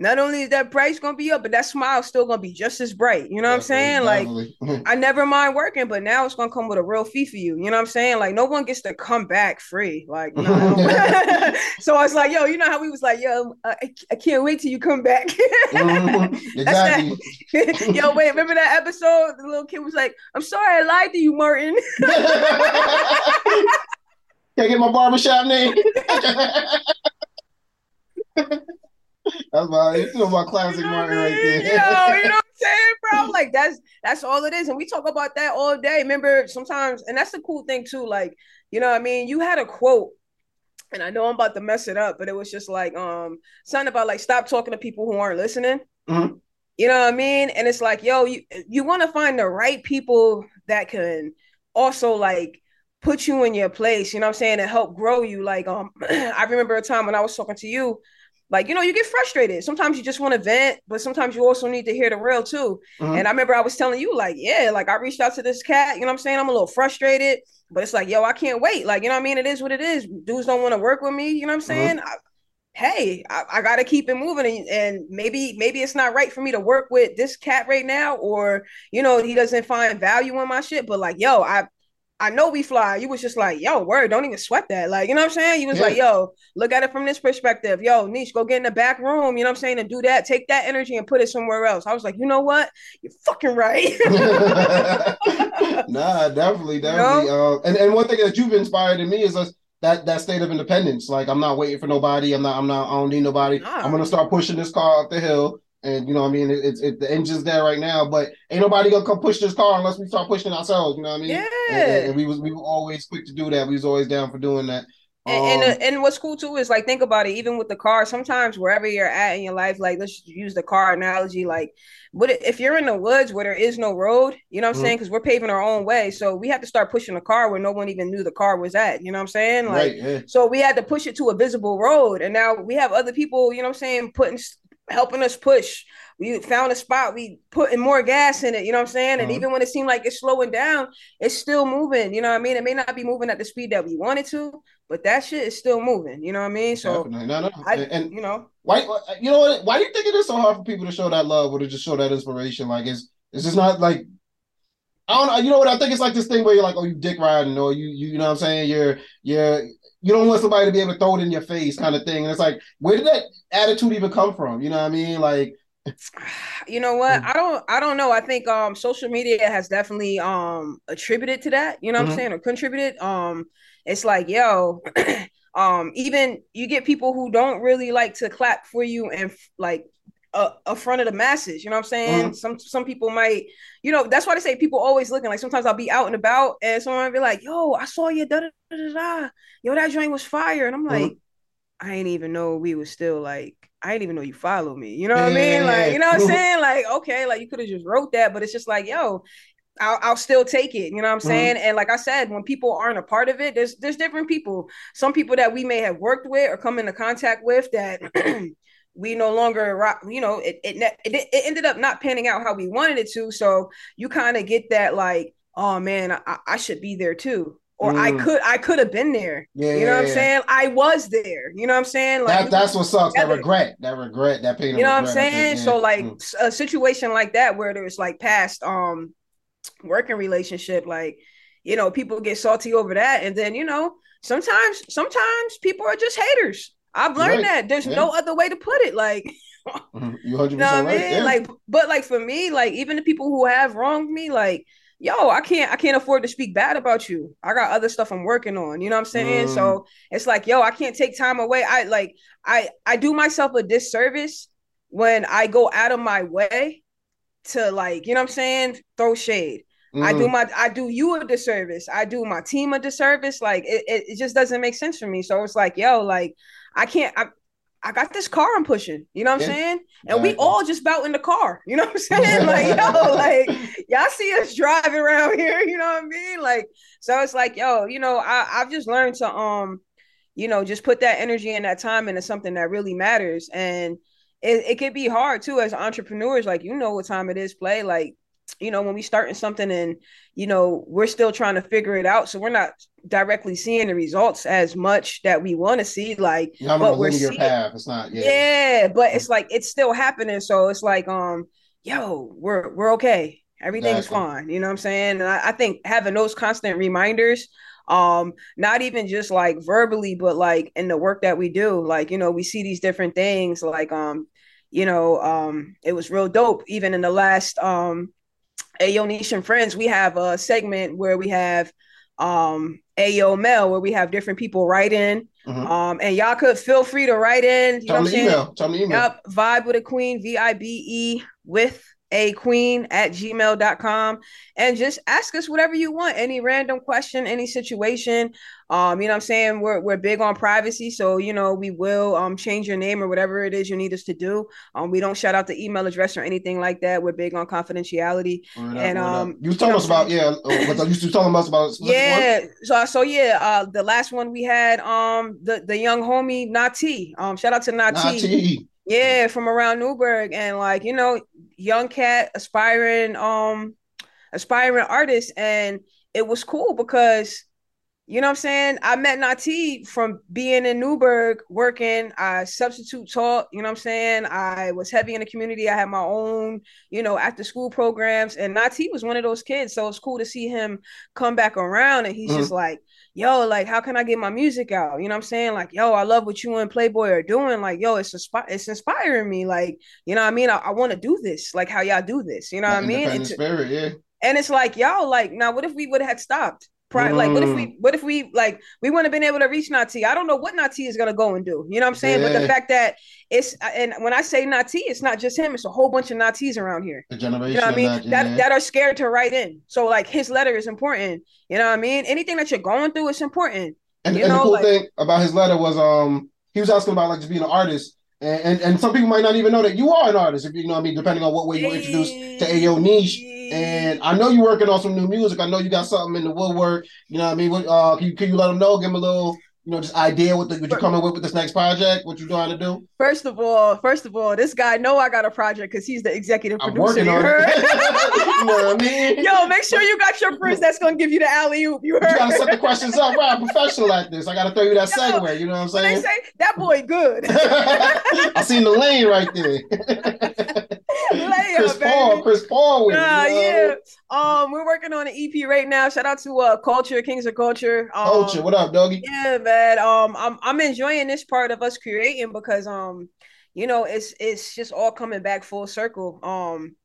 not only is that price gonna be up, but that smile's still gonna be just as bright. You know what I'm saying? Like. I never mind working, but now it's gonna come with a real fee for you. You know what I'm saying? Like no one gets to come back free. Like no. so I was like, yo, you know how we was like, yo, I, I can't wait till you come back. Mhm. exactly. yo, wait, remember that episode? The little kid was like, I'm sorry I lied to you, Martin. Can I get my barbershop name? That's my, you know, my classic You know Martin right there. Yo, you know what I'm saying, bro? Like that's that's all it is. And we talk about that all day. Remember, sometimes, and that's the cool thing too. Like, you know what I mean? You had a quote, and I know I'm about to mess it up, but it was just like um something about like stop talking to people who aren't listening. Mhm. You know what I mean? And it's like, yo, you you want to find the right people that can also like put you in your place, you know what I'm saying, and help grow you. Like, um, I remember a time when I was talking to you, like, you know, you get frustrated. Sometimes you just want to vent, but sometimes you also need to hear the real too. Mhm. And I remember I was telling you, like, yeah, like I reached out to this cat, you know what I'm saying? I'm a little frustrated, but it's like, yo, I can't wait. Like, you know what I mean? It is what it is. Dudes don't want to work with me, you know what I'm saying? I, hey, I, I got to keep it moving, and, and maybe maybe it's not right for me to work with this cat right now, or you know he doesn't find value in my shit. But like, yo, I I know we fly. You was just like, yo, word, don't even sweat that. Like, you know what I'm saying? You was Yeah. like, yo, look at it from this perspective. Yo, Niche, go get in the back room. You know what I'm saying? And do that. Take that energy and put it somewhere else. I was like, you know what? You're fucking right. nah, definitely, definitely. Uh, and and one thing that you've inspired in me is us that that state of independence. Like I'm not waiting for nobody. I'm not. I'm not. I don't need nobody. Nah. I'm gonna start pushing this car up the hill. And you know, what I mean, it's it, the engine's there right now, but ain't nobody gonna come push this car unless we start pushing ourselves. You know what I mean? Yeah. And, and- and we was we were always quick to do that. We was always down for doing that. And, Um, and and what's cool too is like think about it. Even with the car, sometimes wherever you're at in your life, like let's use the car analogy. Like, what if you're in the woods where there is no road? You know what I'm Mhm. saying? Because we're paving our own way, so we have to start pushing the car where no one even knew the car was at. You know what I'm saying? Like, right. Yeah. so we had to push it to a visible road, and now we have other people. You know what I'm saying? Putting helping us push. We found a spot. We putting more gas in it. You know what I'm saying? And Uh-huh. even when it seemed like it's slowing down, it's still moving. You know what I mean? It may not be moving at the speed that we wanted to, but that shit is still moving. You know what I mean? So Definitely. No, no. I, and, you know, why? why- You know what? Why do you think it is so hard for people to show that love or to just show that inspiration? Like, it's it's just not like I don't know. You know what? I think it's like this thing where you're like, oh, you dick riding, or you you, you know what I'm saying? You're you're you don't want somebody to be able to throw it in your face, kind of thing. And it's like, where did that attitude even come from? You know what I mean? Like, you know what? Mm. I don't, I don't know. I think um, social media has definitely um attributed to that. You know what Mhm. I'm saying, or contributed. Um, it's like, yo, um, even you get people who don't really like to clap for you and like uh, in front of the masses. You know what I'm saying? Mhm. Some some people might, you know, that's why they say people always looking. Like sometimes I'll be out and about, and someone will be like, "Yo, I saw you, da da da da da. Yo, that joint was fire," and I'm Mhm. like, I ain't even know we was still like. I didn't even know you follow me. You know what I mean? Like, you know what I'm saying? Like, okay, like you could have just wrote that, but it's just like, yo, I'll, I'll still take it. You know what I'm Mhm. saying? And like I said, when people aren't a part of it, there's there's different people. Some people that we may have worked with or come into contact with that we no longer rock. You know, it it it, it ended up not panning out how we wanted it to. So you kind of get that like, oh man, I, I should be there too. Or I Mm. could I could have been there. yeah, You know what I'm yeah. saying? I was there. You know what I'm saying? Like That that's what sucks. That regret, that regret, that pain. you know what I'm saying? So like Mm. a situation like that where there's like past um working relationship, like you know, people get salty over that, and then you know, sometimes sometimes people are just haters. I've learned Right. that there's Yeah. no other way to put it. Like, Mhm. you know what I right. mean? Yeah. Like, but like for me, like even the people who have wronged me, like, yo, I can't I can't afford to speak bad about you. I got other stuff I'm working on. You know what I'm saying? Mm. So it's like, yo, I can't take time away. I like I I do myself a disservice when I go out of my way to like, you know what I'm saying, throw shade. I do Mm. my I do you a disservice. I do my team a disservice. Like it, it, it just doesn't make sense for me. So it's like, yo, like I can't I I got this car I'm pushing. You know what I'm Yeah, saying? And we all just bout in the car. You know what I'm saying? like, yo, like y'all see us driving around here, you know what I mean? Like, so it's like, yo, you know, I, I've just learned to um, you know, just put that energy and that time into something that really matters. And it, it could be hard too as entrepreneurs, like you know what time it is, play. Like you know, when we starting something and you know we're still trying to figure it out, so we're not directly seeing the results as much that we want to see. Like, not but we're seeing, path. It's not. Yeah. yeah, but it's like it's still happening. So it's like, um, yo, we're we're okay. Everything's Exactly. fine. You know what I'm saying? And I, I think having those constant reminders, um, not even just like verbally, but like in the work that we do, like, you know, we see these different things, like um, you know, um, it was real dope. Even in the last um Ayo Nation Friends, we have a segment where we have um Ayo Mail where we have different people write in. Mhm. Um, and y'all could feel free to write in. You Tell know them what I'm saying? email. Tell the email. Yep. Vibe with a queen, V I B E with a queen at gmail.com. And just ask us whatever you want, any random question, any situation. Um, you know what I'm saying? We're we're big on privacy. So, you know, we will um change your name or whatever it is you need us to do. Um, we don't shout out the email address or anything like that. We're big on confidentiality. Up, and, up. um, you was telling us about yeah. uh, you was telling us about one? Yeah. So so yeah, uh the last one we had um the the young homie Nati. Um shout out to Nah, Nati. Yeah, from around Newburgh and like, you know, young cat, aspiring, um, aspiring artist. And it was cool because, you know what I'm saying? I met Nati from being in Newburgh working. I substitute taught, you know what I'm saying? I was heavy in the community. I had my own, you know, after school programs. And Nati was one of those kids. So it's cool to see him come back around and he's Mhm. just like, yo, like, how can I get my music out? You know what I'm saying? Like, yo, I love what you and Playboy are doing. Like, yo, it's inspi- it's inspiring me. Like, you know what I mean? I, I want to do this, like how y'all do this. You know what I mean? And, spirit, yeah. and it's like, y'all, like, now what if we would have stopped? Like, what if Mm. we, what if we, like, we wouldn't have been able to reach Nati? I don't know what Nati is gonna go and do. You know what I'm saying? But the fact that it's, and when I say Nati, it's not just him; it's a whole bunch of Natis around here. The generation You know what I mean? that, That yeah. that are scared to write in. So like his letter is important. You know what I mean? Anything that you're going through is important. And, You and the cool like- thing about his letter was um he was asking about like just being an artist. And, and and some people might not even know that you are an artist, if you know what I mean, depending on what way you were introduced to Ayo Niche. And I know you're working on some new music. I know you got something in the woodwork. You know what I mean? Uh, can you, can you let them know? Give them a little, you know, just idea what, the, what you're coming with with this next project. What you're trying to do? First of all, first of all, this guy know I got a project because he's the executive I'm producer. working you on it. you know what I mean? Yo, make sure you got your prince that's gonna give you the alley oop. You You gotta set the questions up. Right, I'm professional at this. I gotta throw you that Yo, segue. You know what I'm When they saying? say that boy good. I seen the lane right there. Chris baby. Paul, Chris Paul with Nah, you know yeah. Um, we're working on an EP right now. Shout out to uh Culture, Kings of Culture. Um, Culture, what up, doggy? Yeah, man. Um, I'm I'm enjoying this part of us creating because um, you know, it's it's just all coming back full circle. Um,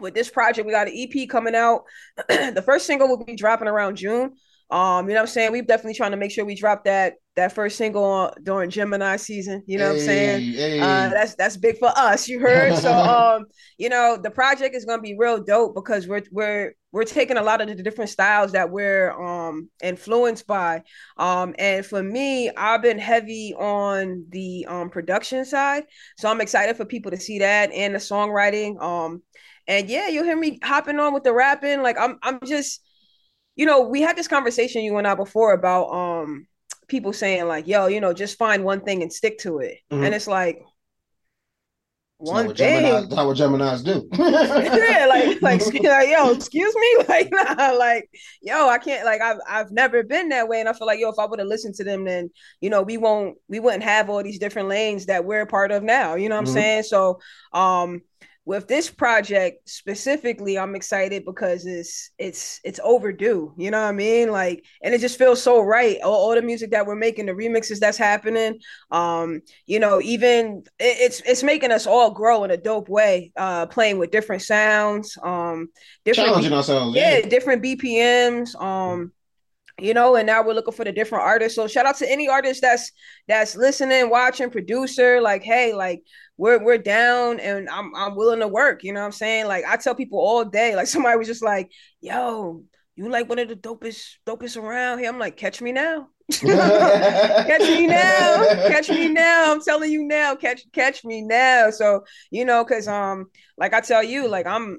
with this project, we got an EP coming out. the first single will be dropping around June. Um, you know what I'm saying? We're definitely trying to make sure we drop that that first single on, during Gemini season. You know what I'm saying? Hey, hey. Uh, that's that's big for us. You heard? So um, you know, the project is gonna be real dope because we're we're we're taking a lot of the different styles that we're um influenced by. Um, and for me, I've been heavy on the um production side, so I'm excited for people to see that and the songwriting. Um, and yeah, you'll hear me hopping on with the rapping. Like I'm I'm just, you know, we had this conversation you and I before about um people saying like, yo, you know, just find one thing and stick to it. Mhm. And it's like one what thing. Gemini, that's not what Gemini's do. yeah, like, like, like, yo, excuse me, like, nah, like, yo, I can't, like, I've, I've never been that way, and I feel like, yo, if I would have listened to them, then, you know, we won't, we wouldn't have all these different lanes that we're a part of now. You know what Mhm. I'm saying? So, um, with this project specifically, I'm excited because it's, it's, it's overdue. You know what I mean? Like, and it just feels so right. All, all the music that we're making, the remixes that's happening, um, you know, even it, it's it's making us all grow in a dope way, uh, playing with different sounds, um, different Challenging ourselves. yeah, Yeah. different BPMs, um, you know, and now we're looking for the different artists. So shout out to any artist that's that's listening, watching, producer, like, hey, like we're we're down and I'm I'm willing to work. You know what I'm saying? Like I tell people all day, like somebody was just like, yo, you like one of the dopest dopest around here. I'm like, catch me now. catch me now catch me now i'm telling you now catch catch me now so you know because um like i tell you like i'm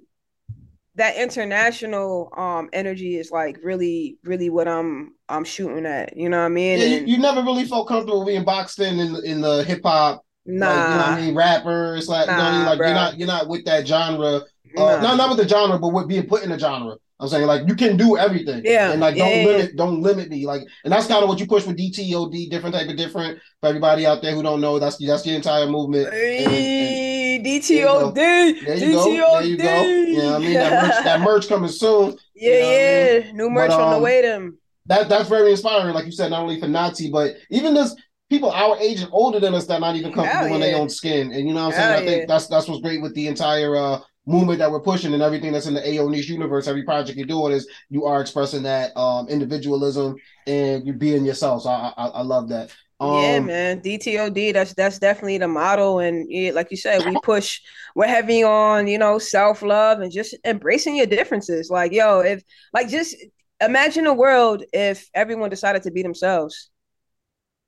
that international um energy is like really really what i'm i'm shooting at you know what i mean Yeah, you, And you never really felt comfortable being boxed in in, in the hip hop, nah like, you know what I mean, rappers, like, you know I mean? like bro. you're not you're not with that genre Uh, Nah. not not with the genre, but with being put in the genre. I'm saying like you can do everything. Yeah, And like don't yeah, yeah. limit, don't limit me. Like, and that's kind of what you push with DTOD, different type of different for everybody out there who don't know. That's that's the entire movement. And- and- DTOD, there you go. There you go. You know I mean? That merch, that merch coming soon. yeah, you know what I yeah. New merch But, on the um, way. Them. That that's very inspiring, like you said, not only for Nati, but even this people our age and older than us that not even comfortable Hell in their own skin. And you know what I'm Hell saying? I think yeah. that's that's what's great with the entire uh movement that we're pushing and everything that's in the Ayo Niche universe. Every project you're doing is you are expressing that um individualism and you being yourself. So I I, I love that. Um, yeah, man. DTOD. That's that's definitely the model, and yeah, like you said, we push. We're heavy on you know self love and just embracing your differences. Like yo, if like just imagine a world if everyone decided to be themselves.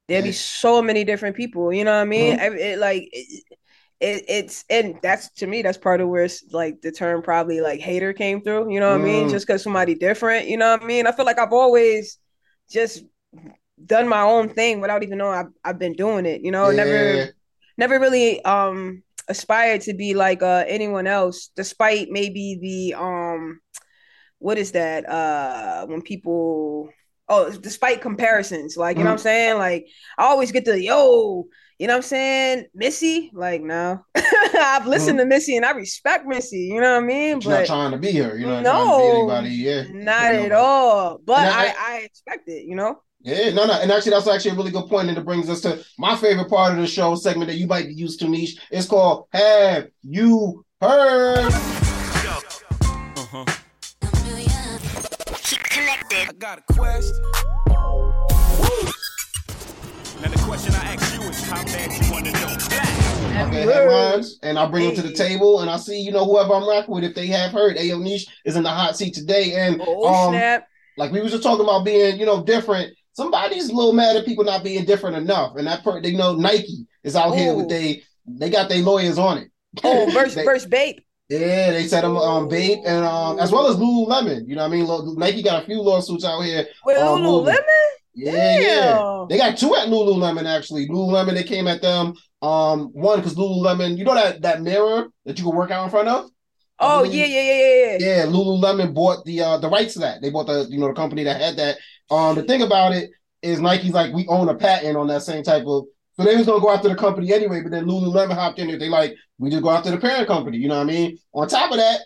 There'd be so many different people. You know what I mean? Mhm. Every- it, like it, it, it's and that's to me that's part of where it's like the term probably like hater came through. You know what I mean? Mm. Just because somebody different. You know what I mean? I feel like I've always just done my own thing without even knowing I've, I've been doing it. You know, Yeah. never never really um aspired to be like uh anyone else, despite maybe the um what is that uh when people oh despite comparisons like you know what i'm saying like i always get the yo you know what i'm saying missy like no i've listened to missy and i respect missy you know what i mean But you're not trying to be her. you know, no anybody. Yeah. not You at all but I, I- I expect it you know Yeah, no, no, and actually, that's actually a really good point, and it brings us to my favorite part of the show segment that you might be used to, niche. It's called "Have You Heard?" I got a question. Now the question I ask you is how bad you want to know. Black. Okay, headlines, and I bring them to the table, and I see, you know, whoever I'm rocking with, if they have heard, Ayo Niche is in the hot seat today, and oh um, snap like we was just talking about being, you know, different. Somebody's a little mad at people not being different enough, and that per- they know Nike is out here with they they got their lawyers on it. oh verse verse babe Yeah, they said them um Bape and um as well as Lululemon. You know what I mean? Nike got a few lawsuits out here. with um, lululemon Yeah, yeah. They got two at Lululemon actually. Lululemon, they came at them. Um, one because Lululemon, you know that that mirror that you can work out in front of. Oh believe- yeah yeah yeah yeah yeah Yeah, Lululemon bought the uh the rights to that. They bought the you know the company that had that. Um, the thing about it is Nike's like we own a patent on that same type of. So they was gonna go after the company anyway, but then Lululemon hopped in there. They like we just go after the parent company. You know what I mean? On top of that,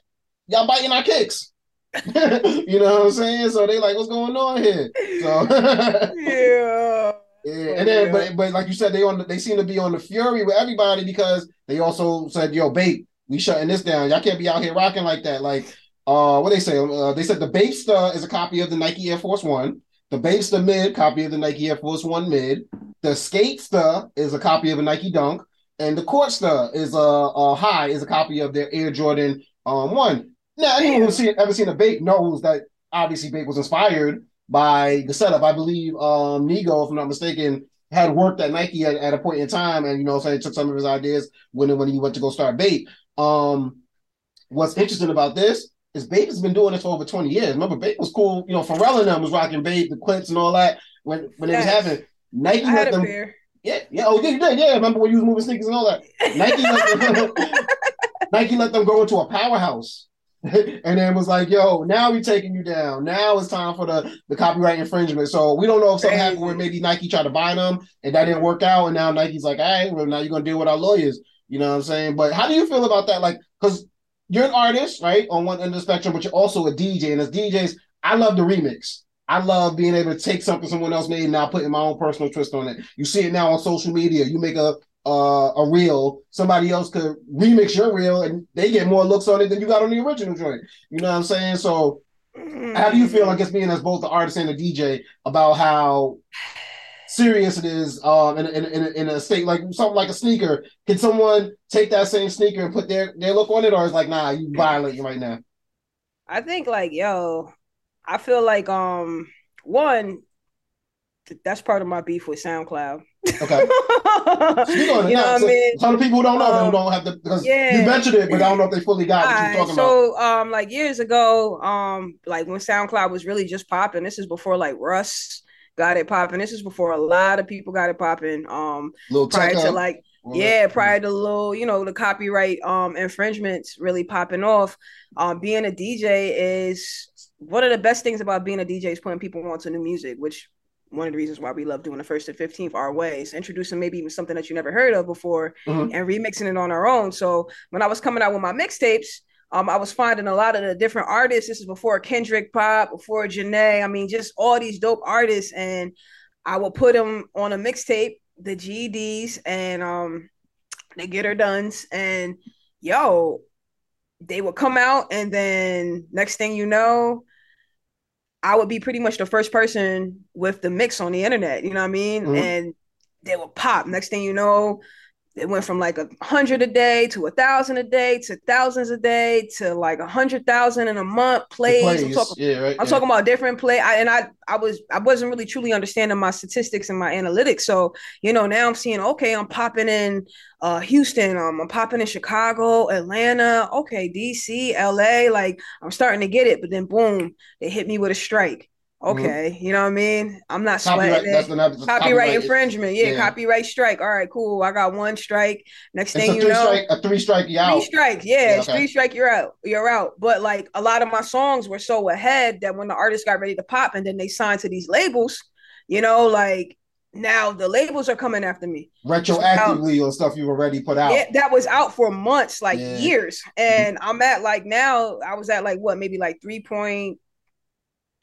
y'all biting our kicks. you know what I'm saying? So they like, what's going on here? So yeah yeah, and then but but like you said, they on the, they seem to be on the fury with everybody because they also said, "Yo, Bape, we shutting this down. Y'all can't be out here rocking like that." Like, uh, what they say? Uh, they said the Bapesta is a copy of the Nike Air Force One. The Bapesta Mid copy of the Nike Air Force One Mid. The Skatester is a copy of a Nike Dunk, and the Courtster is a, a High is a copy of their Air Jordan um One. Now, anyone who's seen ever seen a Bape knows that obviously Bape was inspired by the setup. I believe um Nigo, if I'm not mistaken, had worked at Nike at, at a point in time, and you know, so he took some of his ideas when when he went to go start Bape. Um, what's interesting about this Bape has been doing this for over 20 years. Remember, Bape was cool. You know, Pharrell and them was rocking Bape, the Clipse and all that when when it was happening. Nike I let had them. pair. Yeah, yeah. Oh, yeah, you did. Yeah, remember when you was moving sneakers and all that. Nike let them, Nike let them go into a powerhouse. and then was like, yo, now we taking you down. Now it's time for the, the copyright infringement. So we don't know if something Crazy. happened where maybe Nike tried to buy them and that didn't work out. And now Nike's like, all right, well, now you're gonna deal with our lawyers. You know what I'm saying? But how do you feel about that? Like, because you're an artist, right? On one end of the spectrum, but you're also a DJ. And as DJs, I love the remix. I love being able to take something someone else made and now putting my own personal twist on it. You see it now on social media. You make a uh, a reel, somebody else could remix your reel and they get more looks on it than you got on the original joint. You know what I'm saying? So how do you feel, I guess, being as both the artist and the DJ about how serious it is um, in, in, in, in a state like something like a sneaker? Can someone take that same sneaker and put their, their look on it, or is like, nah, you violating right now? I think like yo, I feel like um one that's part of my beef with SoundCloud. Okay. Speak on it. you know now. what I So- mean? Some people who don't know Um, don't have the because yeah. you mentioned it, but I don't know if they fully got what you're talking about. so um like years ago, um like when SoundCloud was really just popping, this is before like Russ got it popping. This is before a lot of people got it popping. Um Little prior to like Well, yeah, prior to the little, you know, the copyright um infringements really popping off. Um, being a DJ is one of the best things about being a DJ is putting people onto new music, which one of the reasons why we love doing the first and 15th our ways, introducing maybe even something that you never heard of before Mhm. and remixing it on our own. So when I was coming out with my mixtapes, um, I was finding a lot of the different artists. This is before Kendrick Pop, before Janae. I mean, just all these dope artists, and I would put them on a mixtape, the GEDs and um, the Get Her Duns, and yo, they would come out, and then next thing you know, I would be pretty much the first person with the mix on the internet. You know what I mean? Mhm. And they would pop. Next thing you know, it went from like a hundred a day to a thousand a day to thousands a day to like a hundred thousand in a month the plays. I'm talking, yeah, right. I'm yeah. talking about different play. I, and I, I was, I wasn't really truly understanding my statistics and my analytics. So, you know, now I'm seeing, okay, I'm popping in uh, Houston, um, I'm popping in Chicago, Atlanta, okay, DC, LA. Like I'm starting to get it, but then boom, they hit me with a strike. Okay, you know what I mean? I'm not Mm-hmm. Copyright, sweating that's it. the that's Copyright infringement, yeah, yeah. copyright strike. All right, cool. I got one strike. Next It's thing you know, strike, a three strike, you out. Three strikes, yeah, Yeah, okay. three strike. You're out. You're out. But like a lot of my songs were so ahead that when the artist got ready to pop, and then they signed to these labels, you know, like now the labels are coming after me. Retroactively on stuff you've already put out. Yeah, that was out for months, like Yeah. years, and I'm at like now. I was at like what, maybe like three point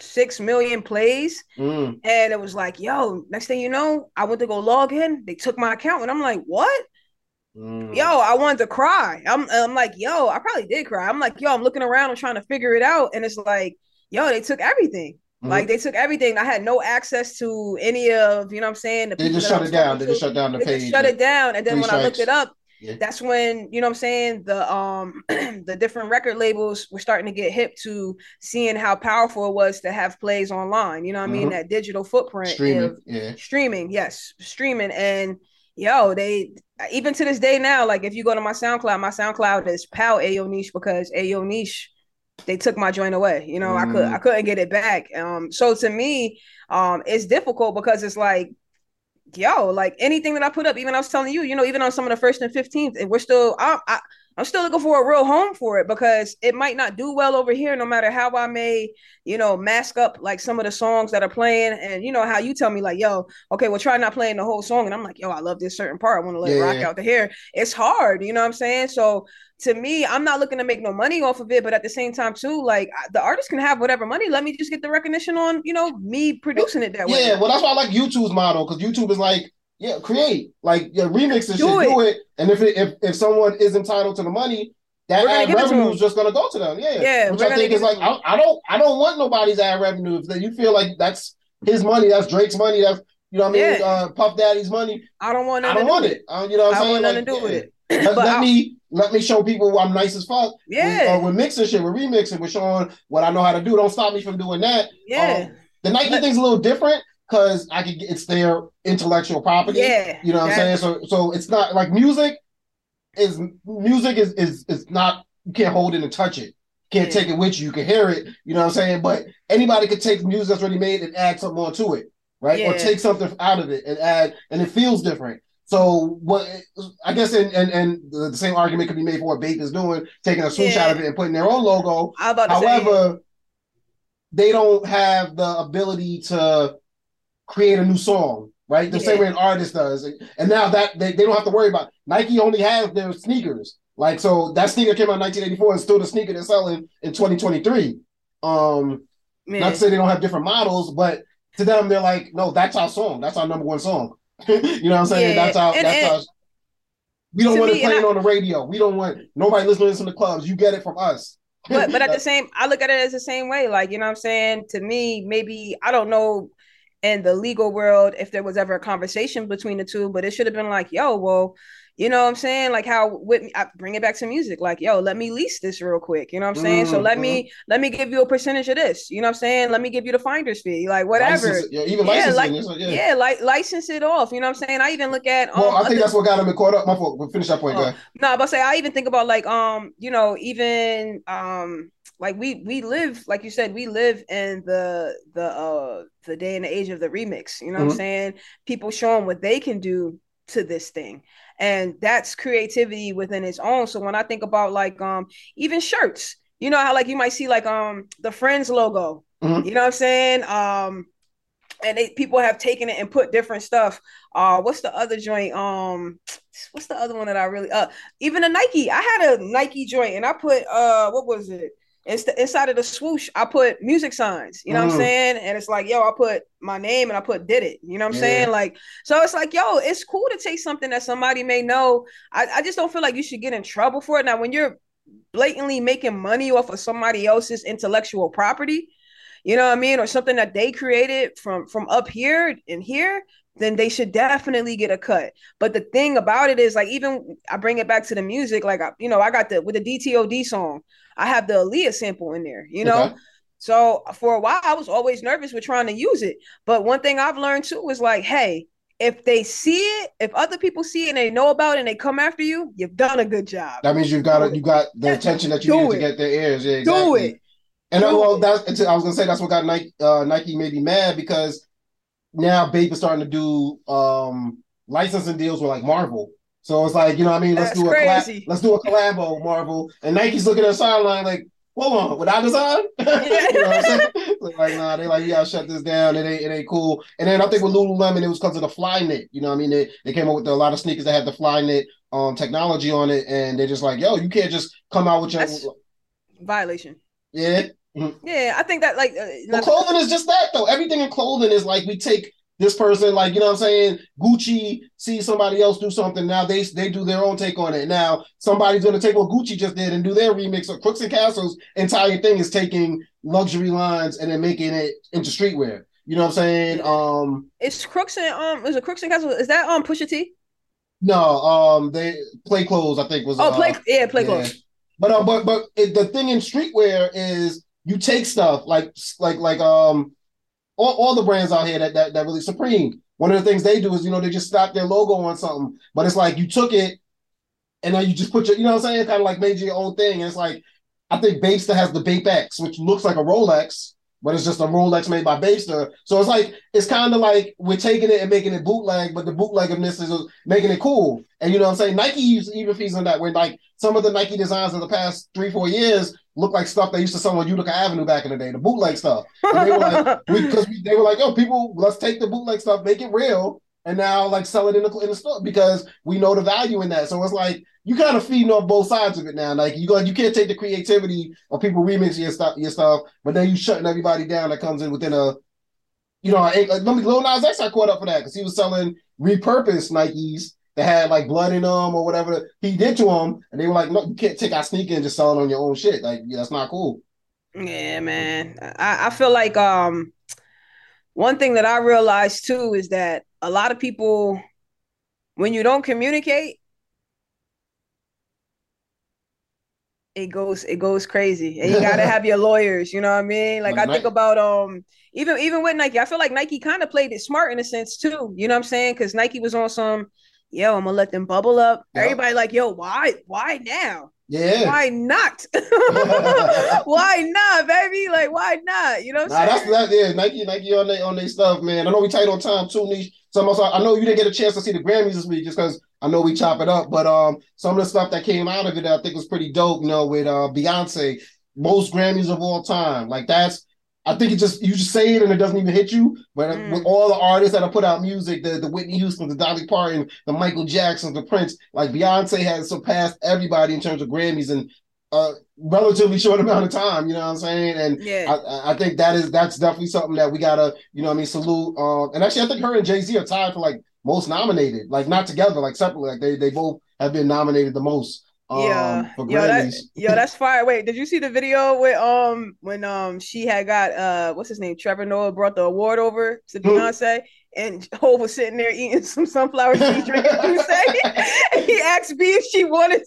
six million plays, Mm. and it was like, yo. Next thing you know, I went to go log in. They took my account, and I'm like, what? Mm. yo, I wanted to cry. I'm, I'm like, yo, I probably did cry. I'm like, yo, I'm looking around, I'm trying to figure it out, and it's like, yo, they took everything. Mhm. Like they took everything. I had no access to any of, you know, what I'm saying. The They just shut it down. talking They just shut down the They page. just shut it down, and then when I looked it up, Yeah. that's when you know what I'm saying the um the different record labels were starting to get hip to seeing how powerful it was to have plays online. You know what I mean? Mhm. That digital footprint Streaming. of Yeah. streaming yes streaming and yo they even to this day now like if you go to my soundcloud my soundcloud is pal ayo niche because ayo niche they took my joint away you know i could Mm. i couldn't get it back um so to me um it's difficult because it's like yo like anything that i put up even i was telling you you know even on some of the first and 15th and we're still I, I i'm still looking for a real home for it because it might not do well over here no matter how i may you know mask up like some of the songs that are playing. And you know how you tell me like yo okay well try not playing the whole song. And i'm like yo i love this certain part. I want to let it rock Yeah. out to here it's hard you know what i'm saying? So to me i'm not looking to make no money off of it but at the same time too like the artist can have whatever money let me just get the recognition on you know me producing it that way Yeah, well, that's why I like YouTube's model because YouTube is like, yeah, create like yeah, remix and Do shit, it. do it. And if it, if if someone is entitled to the money, that ad revenue is just gonna go to them. Yeah, Yeah, which I think is like. I, I don't I don't want nobody's ad revenue. If that you feel like that's his money, that's Drake's money, that's you know what I mean, Yeah. uh, Puff Daddy's money. i don't want I don't want with it. Uh, you know what i I'm saying? want nothing to Like, do with it Let, let me let me show people I'm nice as fuck. Yeah. Or we're mixing shit, we're remixing, we're showing what I know how to do. Don't stop me from doing that. yeah Um, the Nike Let- thing's a little different because I could get it's their intellectual property. Yeah, You know what I'm saying? So so it's not like music is music is is is not you can't hold it and touch it. Can't Yeah. take it with you. You can hear it, you know what I'm saying? But anybody could take music that's already made and add something onto it, right? Or take something out of it and add and it feels different. So what I guess and and, and the, same argument could be made for what Bape is doing, taking a screenshot Yeah. of it and putting their own logo. However, they don't have the ability to create a new song, right? The same way an artist does. And now that they, they don't have to worry about Nike only has their sneakers. Like so that sneaker came out in 1984 and still the sneaker they're selling in 2023. Um man, not to say they don't have different models, but to them they're like, no, that's our song. That's our number one song. you know what I'm saying? Yeah. That's how. And- that's and- our we don't to want me, to play and it on the radio. We don't want nobody listening to this in the clubs. You get it from us. but but at the same I look at it as the same way. Like, you know what I'm saying? To me, maybe I don't know in the legal world if there was ever a conversation between the two, but it should have been like, yo, well, you know what I'm saying? Like how with I bring it back to music, like, yo, let me lease this real quick. You know what I'm saying? So let me let me give you a percentage of this. You know what I'm saying? Let me give you the finder's fee, like whatever. License- yeah, even Yeah, licensing. like- yeah. yeah, like license it off. You know what I'm saying? I even look at um, Well, I think other- that's what got him caught up. My fault. We'll finish that point. Go Oh. ahead. no, but say I even think about like um, you know, even um like we we live like you said, we live in the the uh the day and the age of the remix. You know what Mhm. I'm saying? People showing what they can do to this thing and that's creativity within its own. So when i think about like um even shirts you know how like you might see like um the friends logo Mhm. you know what i'm saying? Um and they people have taken it and put different stuff. Uh what's the other joint? Um what's the other one that i really uh even a nike i had a nike joint and i put uh what was it Inst- inside of the swoosh i put music signs you know what i'm Mhm. saying and it's like yo i put my name and i put did it you know what i'm Yeah. saying like so it's like yo it's cool to take something that somebody may know I, I just don't feel like you should get in trouble for it now when you're blatantly making money off of somebody else's intellectual property you know what I mean, or something that they created from from up here and here, then they should definitely get a cut. But the thing about it is, like, even I bring it back to the music, like, I, you know, I got the with the DTOD song, I have the Aaliyah sample in there, you know. Okay. So for a while, I was always nervous with trying to use it. But one thing I've learned too is like, hey, if they see it, if other people see it and they know about it and they come after you, you've done a good job. That means you've got Do it. it. You got the attention that you Do needed to get their ears. Yeah, Do it. And Do well, that's I was gonna say that's what got Nike. Uh, Nike made me mad because now Bape is starting to do um licensing deals with like Marvel. So it's like you know what I mean. Let's That's do a collab, crazy. let's do a collabo Marvel, and Nike's looking at the sideline like, hold on, without design. you know what I'm saying? Like nah, they like you gotta shut this down. It ain't it ain't cool. And then I think with Lululemon it was because of the fly knit. You know what I mean? They they came up with a lot of sneakers that had the fly knit um technology on it, and they're just like, yo, you can't just come out with your That's- Violation. yeah. Yeah, I think that like uh, Well, clothing is just that though. Everything in clothing is like we take this person, like you know what I'm saying. Gucci sees somebody else do something. Now they they do their own take on it. Now somebody's gonna take what Gucci just did and do their remix. of Crooks and Castle's entire thing is taking luxury lines and then making it into streetwear. You know what I'm saying? Um, it's Crooks and um, is it Crooks and Castles? Is that um Pusha T? no, um, they play clothes. I think was Oh, uh, play yeah, play yeah. close. But uh, but but it, the thing in streetwear is you take stuff like like like um all, all the brands out here that, that that really Supreme. One of the things they do is you know they just slap their logo on something, but it's like you took it and then you just put your you know what I'm saying, kind of like made your own thing. And it's like I think Bapesta has the Bape X, which looks like a Rolex, but it's just a Rolex made by Bapesta. So it's like it's kind of like we're taking it and making it bootleg, but the bootlegness is making it cool. And you know what I'm saying? Nike used even feeds on that where like some of the Nike designs of the past three, four years look like stuff they used to sell on Utica Avenue back in the day, the bootleg stuff. And they were like, because we, they were like, yo, people, let's take the bootleg stuff, make it real, and now like sell it in the in the store because we know the value in that. So it's like you kind of feeding off both sides of it now. Like you go, you can't take the creativity of people remixing your stuff, your stuff, but then you shutting everybody down that comes in within a, you know, let me Lil Nas X I caught up for that because he was selling repurposed Nikes that had like blood in them or whatever he did to them, and they were like, no, you can't take our sneaker and just sell it on your own shit. Like yeah, that's not cool. Yeah, man. I, I feel like um one thing that I realized too is that a lot of people when you don't communicate it goes it goes crazy. And you gotta have your lawyers, you know what I mean? Like Like I think Nike. about um even even with Nike, I feel like Nike kind of played it smart in a sense too. You know what I'm saying? Because Nike was on some, yo, I'm gonna let them bubble up. Everybody like, yo, why why now? Yeah. Why not? why not, baby? Like, why not? You know what Nah, I'm that's saying? that. Yeah, Nike, Nike on their on their stuff, man. I know we tight on time too, Niche. Some us, I know you didn't get a chance to see the Grammys this week just because I know we chop it up. But um, some of the stuff that came out of it, I think was pretty dope. You know, with uh Beyonce, most Grammys of all time. Like that's, I think it just you just say it and it doesn't even hit you. But Mm. with all the artists that have put out music, the the Whitney Houston, the Dolly Parton, the Michael Jacksons, the Prince, like Beyonce has surpassed everybody in terms of Grammys in a relatively short amount of time. You know what I'm saying? And Yeah. I, I think that is that's definitely something that we gotta, you know, what I mean, salute. Um, and actually, I think her and Jay Z are tied for like most nominated, like not together, like separately. Like they they both have been nominated the most. Um, yeah, for yo, that, yo, that's fire. Wait, did you see the video with um when um she had got uh what's his name? Trevor Noah brought the award over to? Beyonce, and Hov was sitting there eating some sunflower seed, drinking and he asked B if she wanted.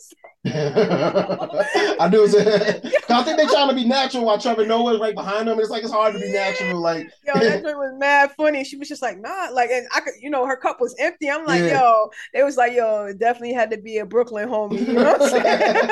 I do. I think they're trying to be natural while Trevor Noah is right behind them. It's like it's hard to be natural. Like Yo, that joint was mad funny. She was just like, nah, like, and I could, you know, her cup was empty. I'm like, Yeah. yo, it was like, yo, it definitely had to be a Brooklyn homie. You know what I'm saying?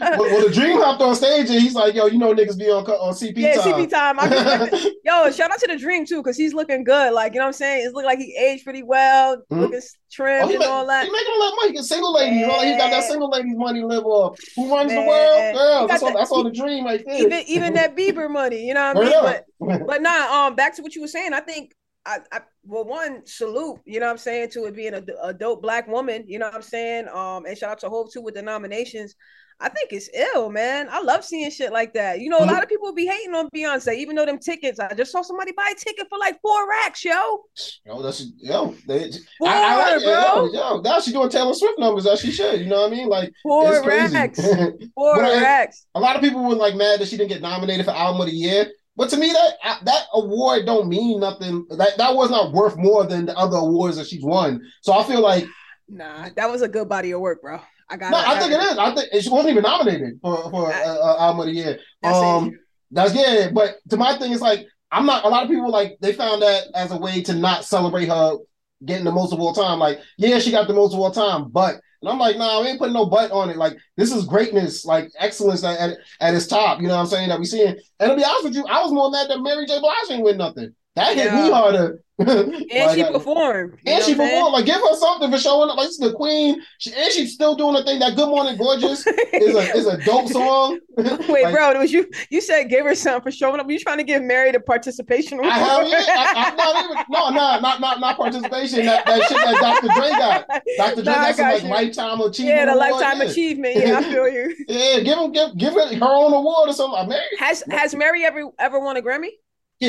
Well, The-Dream hopped on stage and he's like, "Yo, you know niggas be on on CP yeah, time." CP time. I Yo, shout out to The-Dream too, because he's looking good. Like, you know what I'm saying? It's looking like he aged pretty well, Mhm. looking Oh, and make, all that. he making a lot of money. He get single ladies. all- He got that single ladies money live off. Who runs the world? Girls. got That's all. That's all The-Dream right there. Even even that Bieber money, you know what I mean? But but nah, um, back to what you were saying. I think I, I well, one salute, you know what I'm saying, to it being a, a dope black woman, you know what I'm saying. Um, and shout out to Hope too with the nominations. I think it's ill, man. I love seeing shit like that. You know, a lot of people be hating on Beyonce, even though them tickets. I just saw somebody buy a ticket for like four racks, yo. Yo, that's yo. They, Four, I, I like bro. Yo, yo, now she doing Taylor Swift numbers as she should. You know what I mean? Like Four it's crazy. racks. Four But racks. a lot of people were like mad that she didn't get nominated for album of the year. But to me, that that award don't mean nothing. That that was not worth more than the other awards that she's won. So I feel like Nah, that was a good body of work, bro. I got. no, I think it is. I think she wasn't even nominated for for uh, uh, album of the year. Um, that's yeah. But to my thing, it's like I'm not. A lot of people like they found that as a way to not celebrate her getting the most of all time. Like yeah, she got the most of all time, but. And I'm like, nah, we ain't putting no butt on it. Like, this is greatness, like excellence at, at, at its top. You know what I'm saying? That we seeing. And to be honest with you, I was more mad that Mary J. Blige ain't win nothing. That hit me Yeah. harder. And Like, she performed. and she performed. Like, give her something for showing up. Like, this is the queen. She, and she's still doing the thing. That Good Morning Gorgeous is a is a dope song. Wait, Like, bro, was you? You said give her something for showing up. You trying to give Mary the participation award? I hell yeah. I, I'm not even no, no, not not not participation. That, that shit that Dr. Dre got. Dr. Dre Nah, I got some got like lifetime achievement. Yeah, the award. lifetime yeah. achievement. Yeah, I feel you. Yeah, give him give give it her own award or something. Like, Mary. Has Has Mary ever ever won a Grammy?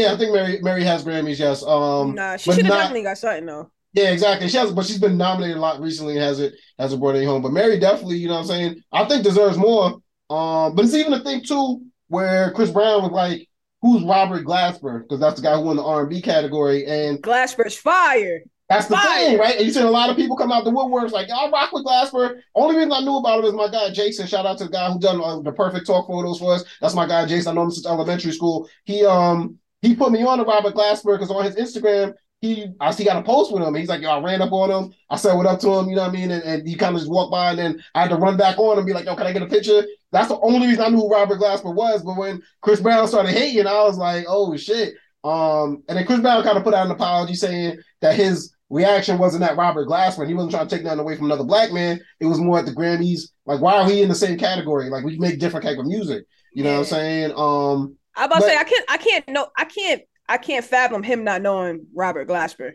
Yeah, I think Mary Mary has Grammys. Yes. Um. nah, she should have definitely got something though. Yeah, exactly. She has, but she's been nominated a lot recently. and Hasn't hasn't brought any home. But Mary definitely, you know what I'm saying. I think deserves more. Um. But it's even a thing too where Chris Brown was like, "Who's Robert Glasper?" Because that's the guy who won the R&B category, and Glasper's fire. That's the Fire. thing, right? And you see a lot of people come out the woodworks like, I rock with Glasper. Only reason I knew about him is my guy Jason. Shout out to the guy who done uh, the perfect talk photos for us. That's my guy Jason. I know him since elementary school. He um he put me on to Robert Glasper because on his Instagram he I see got a post with him. He's like, yo, I ran up on him. I said what up to him. You know what I mean? And, and he kind of just walked by, and then I had to run back on and be like, yo, can I get a picture? That's the only reason I knew who Robert Glasper was. But when Chris Brown started hating, I was like, oh shit. Um, and then Chris Brown kind of put out an apology saying that his reaction wasn't at Robert Glassman. He wasn't trying to take nothing away from another black man. It was more at the Grammys. Like, why are we in the same category? Like, we make different type of music. You know what I'm saying? Um, I about But- to say I can't I can't know I can't I can't fathom him not knowing Robert Glasper.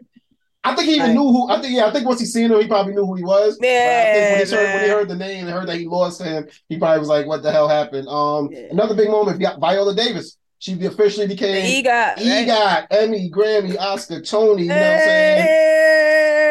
I think he even Right. knew who. I think yeah. I think once he seen him, he probably knew who he was. But I Yeah, think when he, heard, when he heard the name and heard that he lost him, he probably was like, "What the hell happened?" Um, Yeah. another big moment. Vi- Viola Davis. She officially became EGOT. right? EGOT, Emmy, Grammy, Oscar, Tony. You know what I'm saying?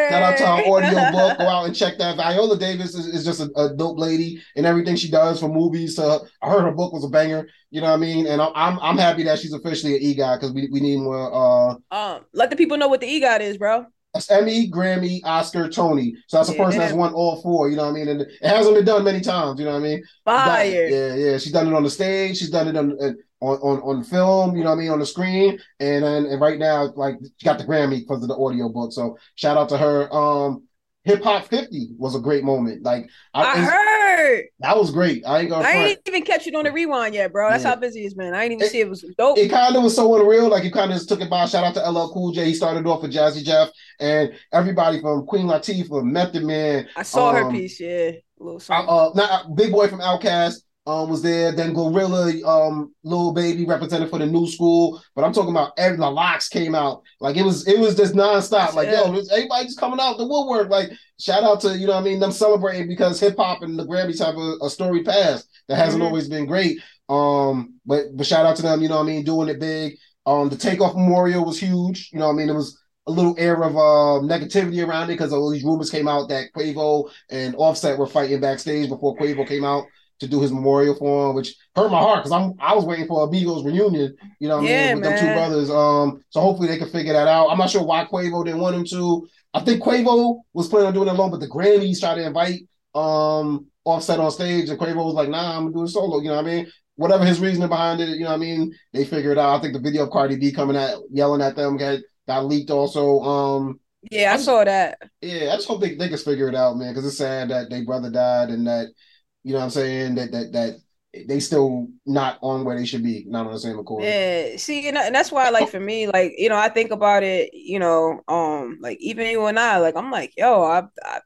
Shout out to our audio book. Go out and check that. Viola Davis is, is just a, a dope lady and everything she does for movies. So I heard her book was a banger. You know what I mean? And I'm I'm, I'm happy that she's officially an EGOT because we, we need more. Uh, Um, let the people know what the EGOT is, bro. that's Emmy, Grammy, Oscar, Tony. So that's a person that's won all four. You know what I mean? And it hasn't been done many times. You know what I mean? Fire. Yeah, yeah. She's done it on the stage. She's done it on on on, on film. You know what I mean? On the screen. And and, and right now, like she got the Grammy because of the audio book. So shout out to her. Um, Hip Hop 50 was a great moment. Like I, I heard. that was great. I ain't gonna I ain't even catch it on the rewind yet, bro. That's Yeah. how busy it's been. I ain't even It- see it was dope. it kind of was so unreal. Like you kind of just took it by. Shout out to LL Cool J. He started off with Jazzy Jeff and everybody from Queen Latifah, Method Man, I saw her um, piece, yeah. A little uh, something. uh, not Big Boi from Outkast um was there. Then GloRilla, um, Lil Baby represented for the New School. But I'm talking about every the LOX came out. Like it was it was just nonstop. Like Yeah. yo, everybody just coming out the woodwork. Like shout out to you know what I mean them celebrating because hip hop and the Grammys have a, a storied past that hasn't Mhm. always been great. Um, but but shout out to them. You know what I mean doing it big. Um, the Takeoff memorial was huge. You know what I mean it was. A little air of uh, negativity around it because all these rumors came out that Quavo and Offset were fighting backstage before Quavo came out to do his memorial for him, which hurt my heart because I'm I was waiting for a Beagles reunion, you know what I Yeah, mean, with them two brothers. Um, so hopefully they can figure that out. I'm not sure why Quavo didn't want him to. I think Quavo was planning on doing it alone, but the Grammys tried to invite um Offset on stage, and Quavo was like, "Nah, I'm gonna do it solo." You know what I mean? Whatever his reasoning behind it, you know what I mean? They figured it out. I think the video of Cardi B coming at yelling at them got got leaked also. Um, yeah, I I'm- saw that. yeah, I just hope they, they can figure it out, man, because it's sad that their brother died and that, you know what I'm saying, that that that they still not on where they should be, not on the same accord. Yeah, see, and, and that's why, like, for me, like, you know, I think about it, you know, um, like even you and I, like, I'm like, yo, I, I,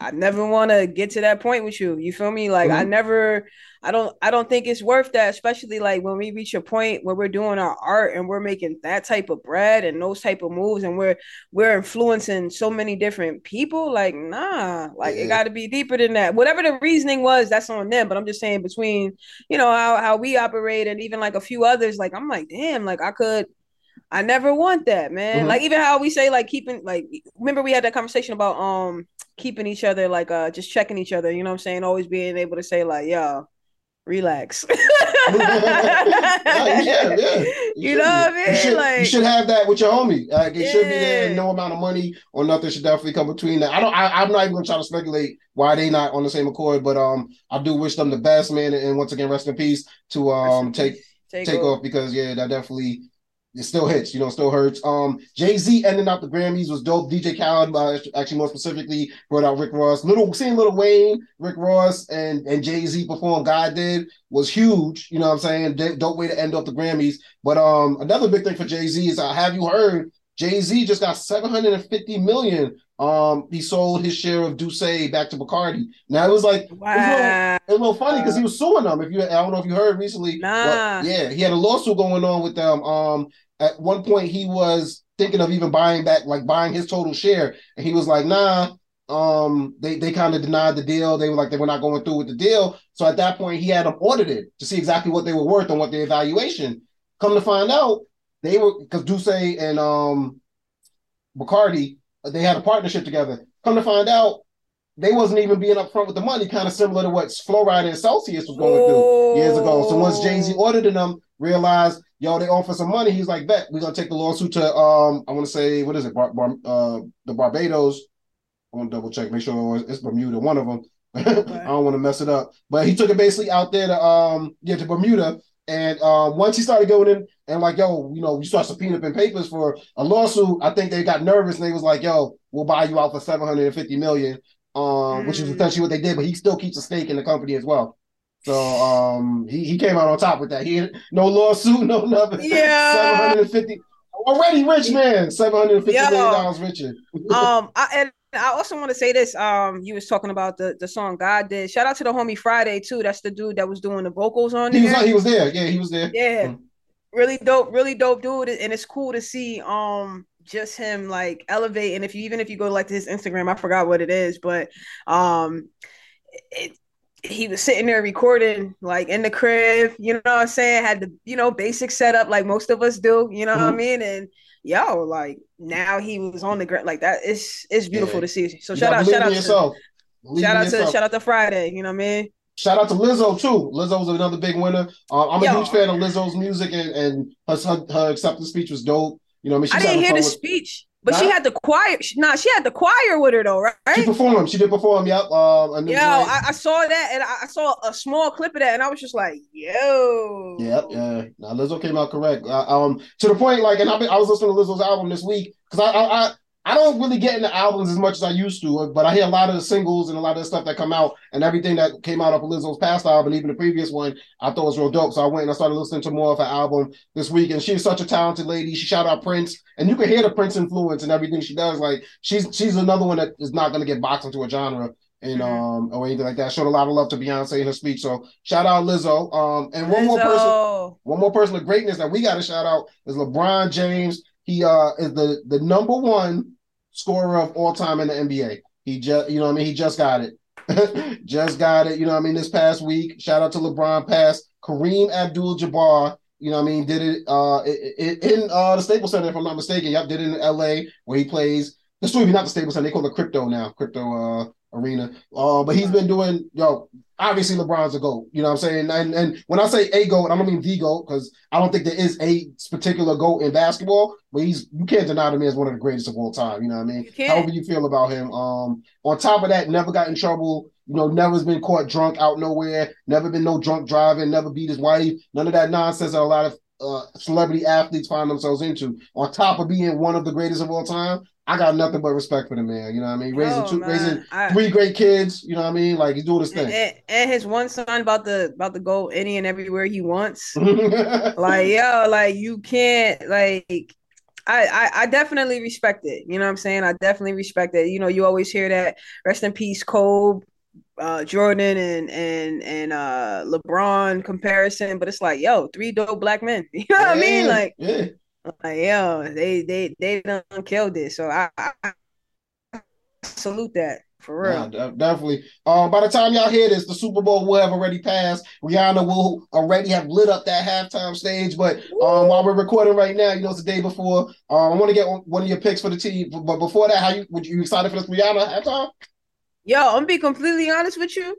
I never want to get to that point with you. You feel me? Like, I Mhm. never, I don't, I don't think it's worth that, especially like when we reach a point where we're doing our art and we're making that type of bread and those type of moves, and we're we're influencing so many different people. Like, nah, like it got to be deeper than that. Whatever the reasoning was, that's on them. But I'm just saying between you know how how we operate and even like a few others like i'm like damn like i could i never want that man Mhm. like even how we say like keeping like remember we had that conversation about um keeping each other like uh just checking each other you know what i'm saying always being able to say like yo relax Yeah, you yeah. you, should know what i mean You should, like you should have that with your homie. Like it should be there. No amount of money or nothing should definitely come between that. I don't. I, I'm not even gonna try to speculate why they not on the same accord. But um, I do wish them the best, man. And once again, rest in peace to um take take, take off because yeah, that definitely it still hits, you know, still hurts. Um, Jay Z ending out the Grammys was dope. DJ Khaled, uh, actually more specifically, brought out Rick Ross. Little seeing Lil Wayne, Rick Ross, and and Jay Z perform. God did was huge. You know what I'm saying? D- dope way to end off the Grammys. But um, another big thing for Jay Z is uh, have you heard? Jay Z just got 750 million. Um, he sold his share of D'Ussé back to Bacardi. Now it was like wow. it was a little- a little funny because he was suing them. If you, I don't know if you heard recently. Nah. but yeah, he had a lawsuit going on with them. Um, at one point he was thinking of even buying back, like buying his total share, and he was like, "Nah." Um, they they kind of denied the deal. They were like they were not going through with the deal. So at that point, he had them audited to see exactly what they were worth and what their evaluation. Come to find out, they were because D'Ussé and um Bacardi, they had a partnership together. Come to find out, they wasn't even being upfront with the money, kind of similar to what Flo Rida and Celsius was going through years ago. So once Jay Z audited them, realized, yo, they offer some money. He's like, bet we're gonna take the lawsuit to um, I want to say, what is it, Bar- Bar- uh, the Barbados. I want to double check, make sure it's Bermuda, one of them. I don't want to mess it up, but he took it basically out there to um, yeah, to Bermuda. And uh, once he started going in and like, yo, you know, you start subpoenaing in papers for a lawsuit, I think they got nervous and they was like, yo, we'll buy you out for 750 million, um, which is Mm. essentially what they did, but he still keeps a stake in the company as well. So um he, he came out on top with that. He no lawsuit, no nothing. Yeah. 750 already rich man, seven hundred fifty million dollars richer. um I, and I also want to say this. Um, you was talking about the the song God did. Shout out to the homie Friday too. That's the dude that was doing the vocals on it. He was there. he was there. Yeah, he was there. yeah, Mm. really dope, really dope dude. And it's cool to see um just him like elevate. And if you even if you go like to his Instagram, I forgot what it is, but um, it he was sitting there recording like in the crib. You know what I'm saying? Had the you know basic setup like most of us do. You know what I Mhm. mean? And yo, like now he was on the ground like that. It's it's beautiful Yeah. to see. So You shout out, shout out to yourself. Believe shout out to shout out to Friday. You know what I mean? Shout out to Lizzo too. Lizzo was another big winner. Uh, I'm a Yo. huge fan of Lizzo's music, and, and her, her acceptance speech was dope. You know, what I mean, I didn't hear the with- speech, but she had the choir. Nah, she had the choir with her though, right? She performed. She did perform. Yep. Um, Yo. I, I saw that and I, I saw a small clip of that, and I was just like, yo. Yep, yeah. Now Lizzo came out correct. Uh, um, to the point, like, and I, I was listening to Lizzo's album this week because I, I, I, don't really get into albums as much as I used to, but I hear a lot of the singles and a lot of the stuff that come out and everything that came out of Lizzo's past album, even the previous one, I thought was real dope. So I went and I started listening to more of her album this week, and she's such a talented lady. She shout out Prince, and you can hear the Prince influence and everything she does. Like, she's she's another one that is not going to get boxed into a genre. And Mhm. um or anything like that. Showed a lot of love to Beyonce in her speech. So shout out Lizzo. Um and one more person one more person of greatness that we got to shout out is LeBron James. He uh is the the number one scorer of all time in the NBA. He just you know I mean he just got it. just got it. You know I mean this past week. Shout out to LeBron passed Kareem Abdul-Jabbar. You know I mean did it uh i- i- in uh the Staples Center if I'm not mistaken. Yep, did it in LA where he plays. Excuse me, not the Staples Center. They call it crypto now. Crypto uh arena. Uh but he's been doing yo obviously LeBron's a GOAT. You know what I'm saying? And and when I say a GOAT, I don't mean the GOAT because I don't think there is a particular GOAT in basketball, but he's you can't deny him as one of the greatest of all time. You know what I mean? You. However you feel about him. Um on top of that, never got in trouble. You know, never's been caught drunk out nowhere, never been no drunk driving, never beat his wife, none of that nonsense that a lot of uh, celebrity athletes find themselves into, on top of being one of the greatest of all time, I got nothing but respect for the man. You know what I mean? Raising Oh, two, man. raising I- three great kids. You know what I mean? Like he's doing his thing. and, and his one son about the about to go any and everywhere he wants. like yo, like you can't like. I, I I definitely respect it. You know what I'm saying? I definitely respect it. You know, you always hear that rest in peace, Kobe, uh, Jordan, and and and uh, LeBron comparison. But it's like, yo, three dope black men. You know what I mean? Like, yeah. like yo, they they they done killed it. So I, I, salute that for real. De- definitely. Um, by the time y'all hear this, the Super Bowl will have already passed. Rihanna will already have lit up that halftime stage. But um, while we're recording right now, you know it's the day before. Um, I want to get one one of your picks for the team. But before that, how you would you excited for this Rihanna halftime? Yo, I'm gonna be completely honest with you.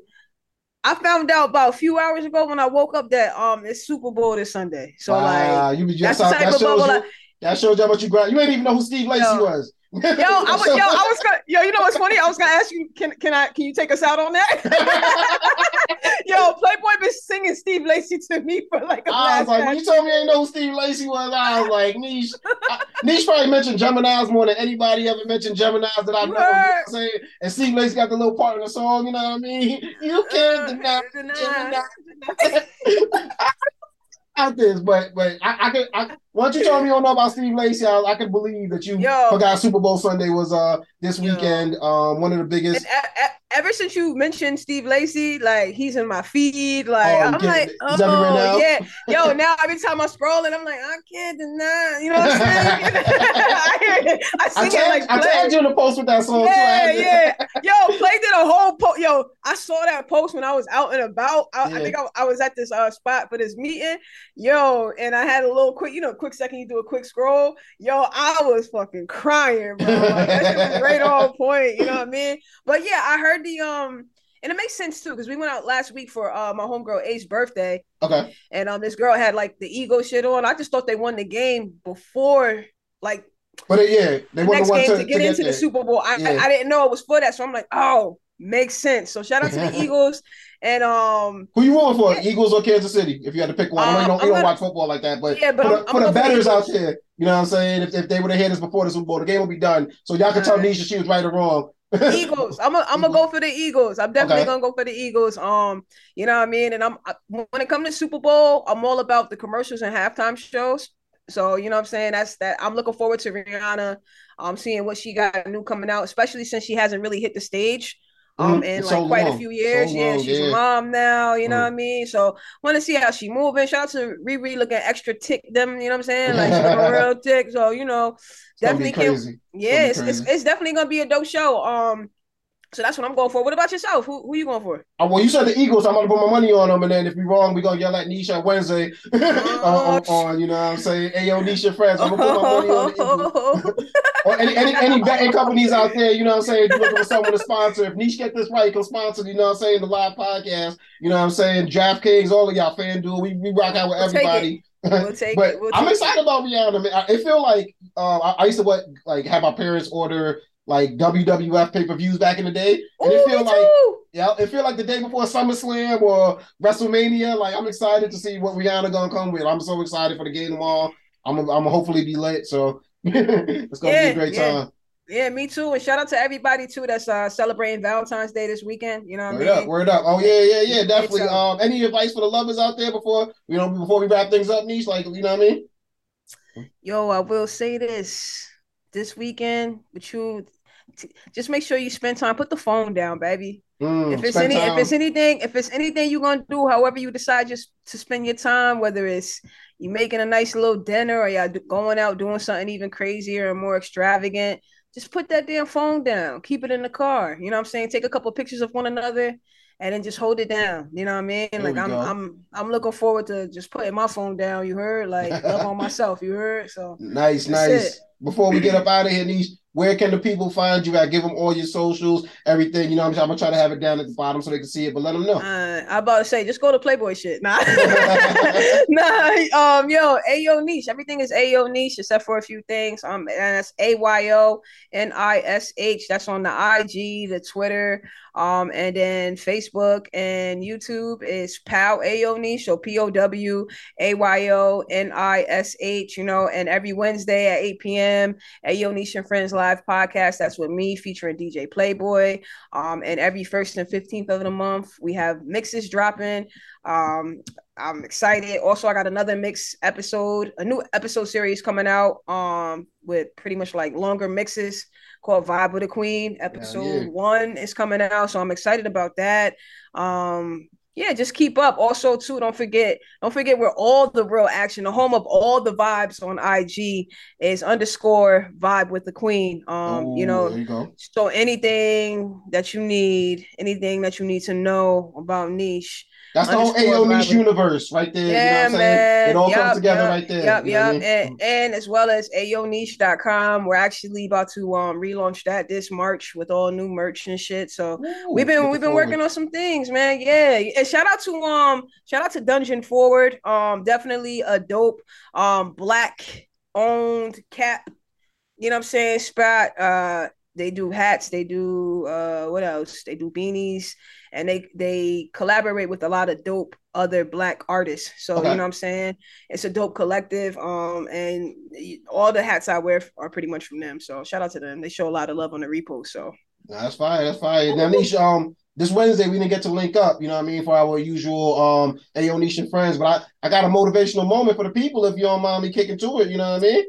I found out about a few hours ago when I woke up that um it's Super Bowl this Sunday. So Wow, like you be that's the type that of bubble you, I- that shows you how much you grind. You ain't even know who Steve Lacy Yo. was. Yo, I was yo, I was gonna yo, you know what's funny? I was gonna ask you, can can I can you take us out on that? yo, Playboy been singing Steve Lacy to me for like a I was like, when you told me I didn't know who Steve Lacy was, I was like, Niche. I, Niche probably mentioned Gemini's more than anybody ever mentioned Gemini's that I know. You know what I'm saying? And Steve Lacy got the little part in the song, you know what I mean? You uh, can't deny Deny. Gemini. out this, but but I, I could I once you told me you don't know about Steve Lacy, I, I could believe that you Yo. forgot Super Bowl Sunday was uh this Yo. weekend. Um one of the biggest And ever since you mentioned Steve Lacy, like he's in my feed. Like Oh, I'm like, He's everywhere now? oh yeah, yo. Now every time I'm scrolling, I'm like, I can't deny. You know what I'm saying? I. I I it like tagged, I tagged you in the post with that song too. Yeah, had to- yeah. Yo, Play did a whole post. Yo, I saw that post when I was out and about. I, Yeah. I think I, I was at this uh, spot for this meeting. Yo, and I had a little quick, you know, quick second. You do a quick scroll. Yo, I was fucking crying, bro. Like, that shit was right on point. You know what I mean? But yeah, I heard the um, and it makes sense too because we went out last week for uh my homegirl Ace birthday, Okay. and um this girl had like the ego shit on. I just thought they won the game before like But uh, yeah, they the want next the game to, to get into there. the Super Bowl. I, Yeah. I I didn't know it was for that, so I'm like, oh, makes sense. So shout out to the Eagles and um Who you rooting for? Yeah. Eagles or Kansas City? If you had to pick one, I know you Um, don't, you don't gonna- watch football like that, but Yeah, but for I'm- the, I'm for the gonna go for the betters out there, you know what I'm saying? If, if they would have hit us before the Super Bowl, the game would be done. So y'all can tell Alright. Nisha she was right or wrong. Eagles. I'm gonna I'm gonna go for the Eagles. I'm definitely Okay. gonna go for the Eagles. Um, you know what I mean. And I'm I, when it comes to Super Bowl, I'm all about the commercials and halftime shows. So you know what I'm saying. That's that. I'm looking forward to Rihanna. Um, seeing what she got new coming out, especially since she hasn't really hit the stage. Um, Mhm. in It's like so quite a long. few So years. yeah, long, she's yeah. a mom now. You know Mm. what I mean. So want to see how she moving. Shout out to Riri looking extra tick them. You know what I'm saying? Like she looking real tick. So you know, It's definitely can't yeah, it's, it's, it's definitely gonna be a dope show. Um, so that's what I'm going for. What about yourself? Who who you going for? Uh, well, you said the Eagles. I'm gonna put my money on them, and then if we wrong, we gonna yell at Nisha Wednesday on, on, on, you know what I'm saying? Hey, yo, Nisha friends, I'm gonna put my money on the Eagles. or any any any betting companies out there, you know what I'm saying? If you're looking for someone to sponsor, if Niche get this right, can sponsor, you know what I'm saying, the live podcast, you know what I'm saying, DraftKings, all of y'all FanDuel, we, we rock out with We'll it. everybody. We'll take but it. We'll I'm take excited about Rihanna, man. I, it feel like uh, I, I used to what like have my parents order like WWF pay per views back in the day, and Ooh, it feel like too. yeah, it feel like the day before SummerSlam or WrestleMania. Like I'm excited to see what Rihanna gonna come with. I'm so excited for the game tomorrow. I'm I'm hopefully be late, so it's gonna be Yeah, a great yeah. time. Yeah, me too. And shout out to everybody too that's uh celebrating Valentine's Day this weekend. You know what I Word mean? up, word up. Oh yeah, yeah, yeah, definitely. Um, any advice for the lovers out there before you know before we wrap things up, niche? Like you know what I mean? Yo, I will say this this weekend, but you just make sure you spend time. Put the phone down, baby. Mm, if it's any, time. if it's anything, if it's anything you're gonna do, however you decide just to spend your time, whether it's you making a nice little dinner or y'all going out doing something even crazier and more extravagant, just put that damn phone down. Keep it in the car. You know what I'm saying? Take a couple pictures of one another and then just hold it down. You know what I mean? There like I'm go. I'm I'm looking forward to just putting my phone down, you heard? Like love on myself, you heard? So Nice, nice. it. Before we get up out of here, Niche, where can the people find you at? Give them all your socials, everything. You know, I'm. I'm gonna try to have it down at the bottom so they can see it, but let them know. Uh, I'm about to say, just go to Playboy shit. Nah, nah. Um, yo, Ayo Niche. Everything is Ayo Niche except for a few things. Um, and that's A Y O N I S H. That's on the IG, the Twitter, um, and then Facebook and YouTube is Pow Ayo Niche. So P O W A Y O N I S H. You know, and every Wednesday at 8 p.m. Ayo Niche and Friends Live podcast. That's with me featuring DJ Playboy. Um, and every first and 15th of the month, we have mixes dropping. Um, I'm excited. Also, I got another mix episode, a new episode series coming out um with pretty much like longer mixes called Vibe with the Queen. Episode yeah. one is coming out, so I'm excited about that. Um, yeah, just keep up. Also, too, don't forget, don't forget where all the real action, the home of all the vibes on IG is underscore vibe with the queen. Um, you know, you so anything that you need, anything that you need to know about niche, That's the whole Ayo Niche universe right there. yeah, you know what I'm man. saying? It all Yup, comes together yup, right there. Yep, you know what I yep. mean? And, and as well as ayoniche.com. We're actually about to um relaunch that this March with all new merch and shit. So Ooh, we've been we've been forward. working on some things, man. Yeah. Shout out to um shout out to Dungeon Forward. Um definitely a dope um black owned cap. You know what I'm saying? Spot. Uh they do hats, they do uh what else? They do beanies and they they collaborate with a lot of dope other black artists. So Okay. you know what I'm saying? It's a dope collective. Um and all the hats I wear are pretty much from them. So shout out to them. They show a lot of love on the repost. So Nah, that's fine. That's fine. Now, Niche, um, this Wednesday we didn't get to link up, you know what I mean, for our usual um Ayo Niche friends, but I, I got a motivational moment for the people if you don't mind me kicking to it, you know what I mean?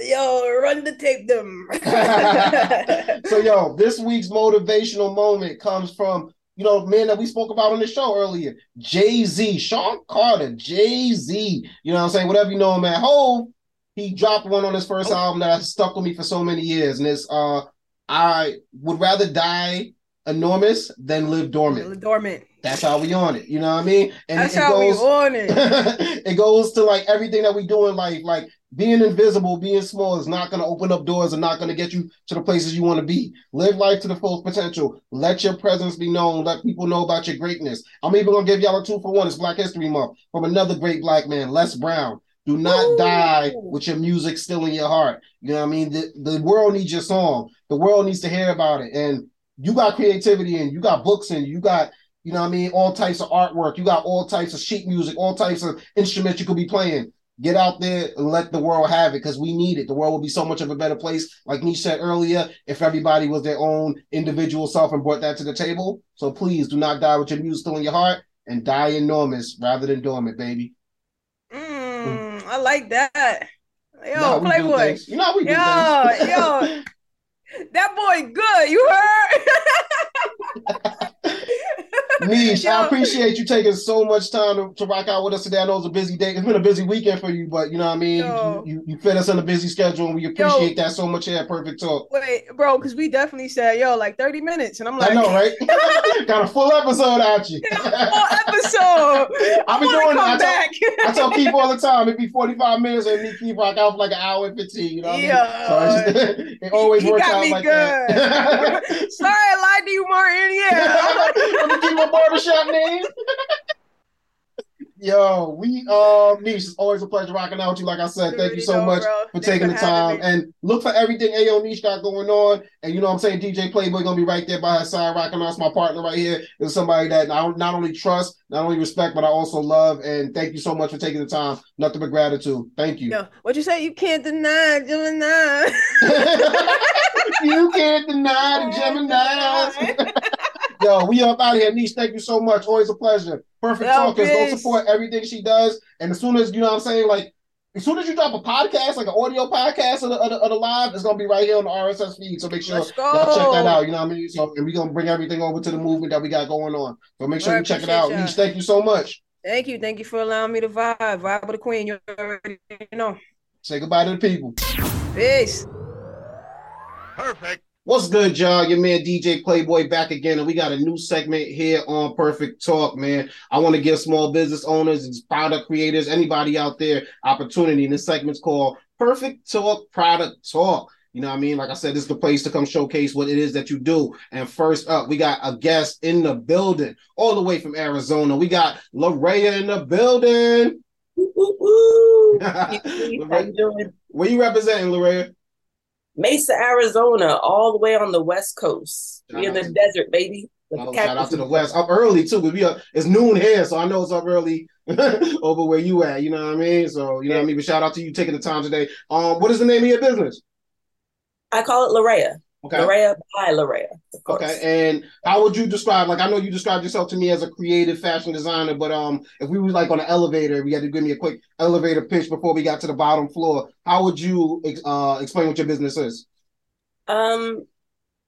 yo, run the tape them. so yo, this week's motivational moment comes from you know man that we spoke about on the show earlier, Jay Z, Sean Carter, Jay Z. You know what I'm saying? Whatever you know him at home, he dropped one on his first Oh. album that stuck with me for so many years, and it's uh, I would rather die enormous then live dormant. Dormant. That's how we on it. You know what I mean? And That's it how we goes, on it. it goes to like everything that we do in life. Like being invisible, being small is not going to open up doors and not going to get you to the places you want to be. Live life to the full potential. Let your presence be known. Let people know about your greatness. I'm even going to give y'all a two for one. It's Black History Month from another great black man, Les Brown. Do not Ooh. die with your music still in your heart. You know what I mean? The, the world needs your song. The world needs to hear about it. And you got creativity and you got books and you got you know what I mean? All types of artwork. You got all types of sheet music, all types of instruments you could be playing. Get out there and let the world have it because we need it. The world will be so much of a better place, like Niche said earlier, if everybody was their own individual self and brought that to the table. So please do not die with your music still in your heart and die enormous rather than dormant, baby. Mm, I like that. Yo, You know we do Playboy. You know how we do Yo, things. yo. That boy good. You heard? Niche, I appreciate you taking so much time to, to rock out with us today. I know it's a busy day. It's been a busy weekend for you, but you know what I mean? Yo. You, you, you fit us in a busy schedule and we appreciate that so much here Perfect Talk. Wait, bro, because we definitely said, yo, like 30 minutes. And I'm like, I know, right? Got a full episode out you. full episode. I I'll be want doing to it. I tell- back. I tell people all the time, it'd be 45 minutes and me keep rock out for like an hour and 15. You know what Yeah. I mean? So just, it always He works got out me like that. Sorry, I lied to you, Martin. Yeah. Let me give you a barbershop name. Yo, we um Niche, it's always a pleasure rocking out with you. Like I said, thank you so much bro. for Thanks taking the time me. and look for everything Ayo Niche got going on. And you know what I'm saying? DJ Playboy gonna be right there by her side, rocking out. It's my partner right here. Is somebody that I not only trust, not only respect, but I also love. And thank you so much for taking the time. Nothing but gratitude. Thank you. Yo, what you say? You can't deny Gemini. you can't deny the Gemini. Yo, we up out of here. Niche, thank you so much. Always a pleasure. Perfect Yo, talkers. Go peace. support everything she does. And as soon as, you know what I'm saying, like, as soon as you drop a podcast, like an audio podcast of the, of the, of the live, it's going to be right here on the RSS feed. So make sure y'all check that out. You know what I mean? So, and we're going to bring everything over to the movement that we got going on. So make sure I you check it out. y'all. Niche, thank you so much. Thank you. Thank you for allowing me to vibe. Vibe with the queen. You already know. Say goodbye to the people. Peace. Perfect. What's good, y'all? Your man DJ Playboy back again, and we got a new segment here on Perfect Talk, man. I want to give small business owners, and product creators, anybody out there opportunity. And this segment's called Perfect Talk Product Talk. You know what I mean? Like I said, this is the place to come showcase what it is that you do. And first up, we got a guest in the building, all the way from Arizona. We got Larea in the building. Woo, woo. How Larea, you doing? Where you representing, Larea? Mesa, Arizona, all the way on the west coast. We in the desert, baby. Shout out to the west. Up early too, because we are, it's noon here, so I know it's up early over where you at. You know what I mean? So you know what I mean. But shout out to you taking the time today. Um, what is the name of your business? I call it Larea. Okay. Larea by Larea, of course. Okay, and how would you describe? Like, I know you described yourself to me as a creative fashion designer, but um, if we were like on an elevator, we had to give me a quick elevator pitch before we got to the bottom floor. How would you ex- uh explain what your business is? Um,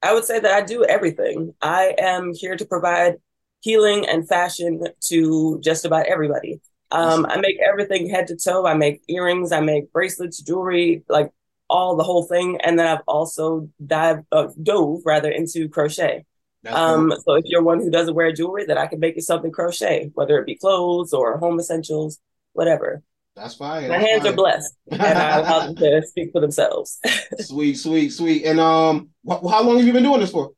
I would say that I do everything. I am here to provide healing and fashion to just about everybody. Um, I make everything head to toe. I make earrings, I make bracelets, jewelry, like all the whole thing. And then I've also dive, uh, dove rather into crochet. That's Um, dope. so if you're one who doesn't wear jewelry, then I can make you something crochet, whether it be clothes or home essentials, whatever. that's fine. My hands are blessed, and I allow them to speak for themselves. sweet, sweet, sweet. And um, wh- how long have you been doing this for?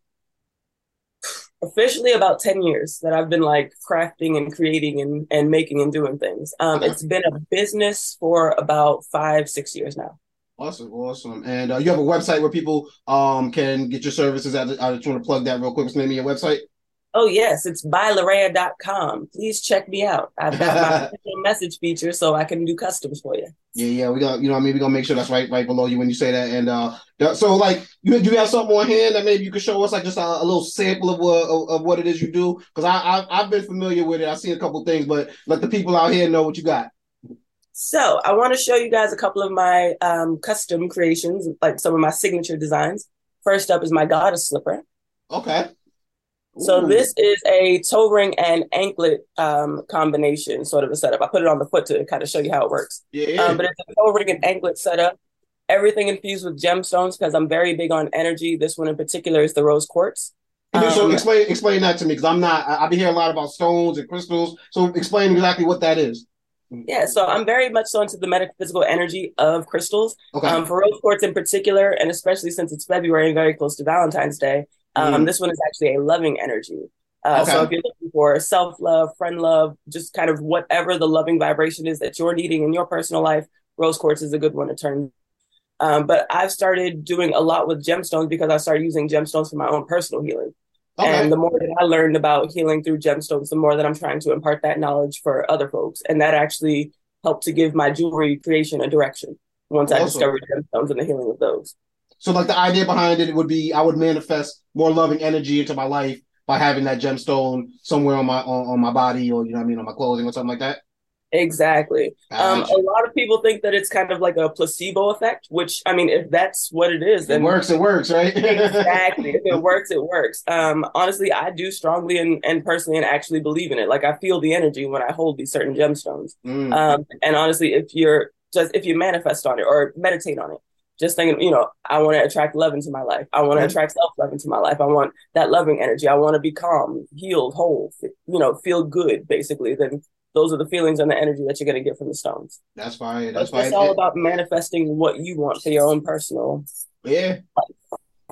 officially about 10 years that I've been like crafting and creating and, and making and doing things. Um, Okay. It's been a business for about five, six years now. Awesome, awesome. And uh, you have a website where people um can get your services. I just want to plug that real quick. What's the name of your website? Oh, yes, it's bylarea.com. Please check me out. I've got my message feature so I can do customs for you. Yeah, yeah, we got you know what I mean we're gonna make sure that's right right below you when you say that. And uh so like you do you have something on hand that maybe you could show us like just a, a little sample of what of, of what it is you do? Because I, I I've been familiar with it. I've seen a couple things, but let the people out here know what you got. So I want to show you guys a couple of my um, custom creations, like some of my signature designs. First up is my goddess slipper. Okay. So this is a toe ring and anklet um, combination sort of a setup. I put it on the foot to kind of show you how it works. yeah. Um, but it's a toe ring and anklet setup. Everything infused with gemstones because I'm very big on energy. This one in particular is the rose quartz. You- so um, explain explain that to me because I'm not I, I be hearing a lot about stones and crystals. So explain exactly what that is. Yeah, so I'm very much so into the metaphysical energy of crystals. Okay. Um, for rose quartz in particular, and especially since it's February and very close to Valentine's Day, um, Mm. this one is actually a loving energy. Uh, So if you're looking for self love, friend love, just kind of whatever the loving vibration is that you're needing in your personal life, rose quartz is a good one to turn. Um, but I've started doing a lot with gemstones because I started using gemstones for my own personal healing. Okay. And the more that I learned about healing through gemstones, the more that I'm trying to impart that knowledge for other folks. And that actually helped to give my jewelry creation a direction once I discovered gemstones and the healing of those. So like the idea behind it would be I would manifest more loving energy into my life by having that gemstone somewhere on my on, on my body or you know what I mean on my clothing or something like that. Exactly. Um, a lot of people think that it's kind of like a placebo effect, which I mean, if that's what it is, then it works, it works, right? exactly. If it works, it works. Um, honestly, I do strongly and, and personally and actually believe in it. Like I feel the energy when I hold these certain gemstones. Mm. Um, and honestly, if you're just if you manifest on it or meditate on it, just thinking, you know, I want to attract love into my life. I want to Mhm. attract self love into my life. I want that loving energy. I want to be calm, healed, whole. You know, feel good. Basically, then those are the feelings and the energy that you're going to get from the stones. That's fine. But That's fine. it's all about manifesting what you want for your own personal. Yeah.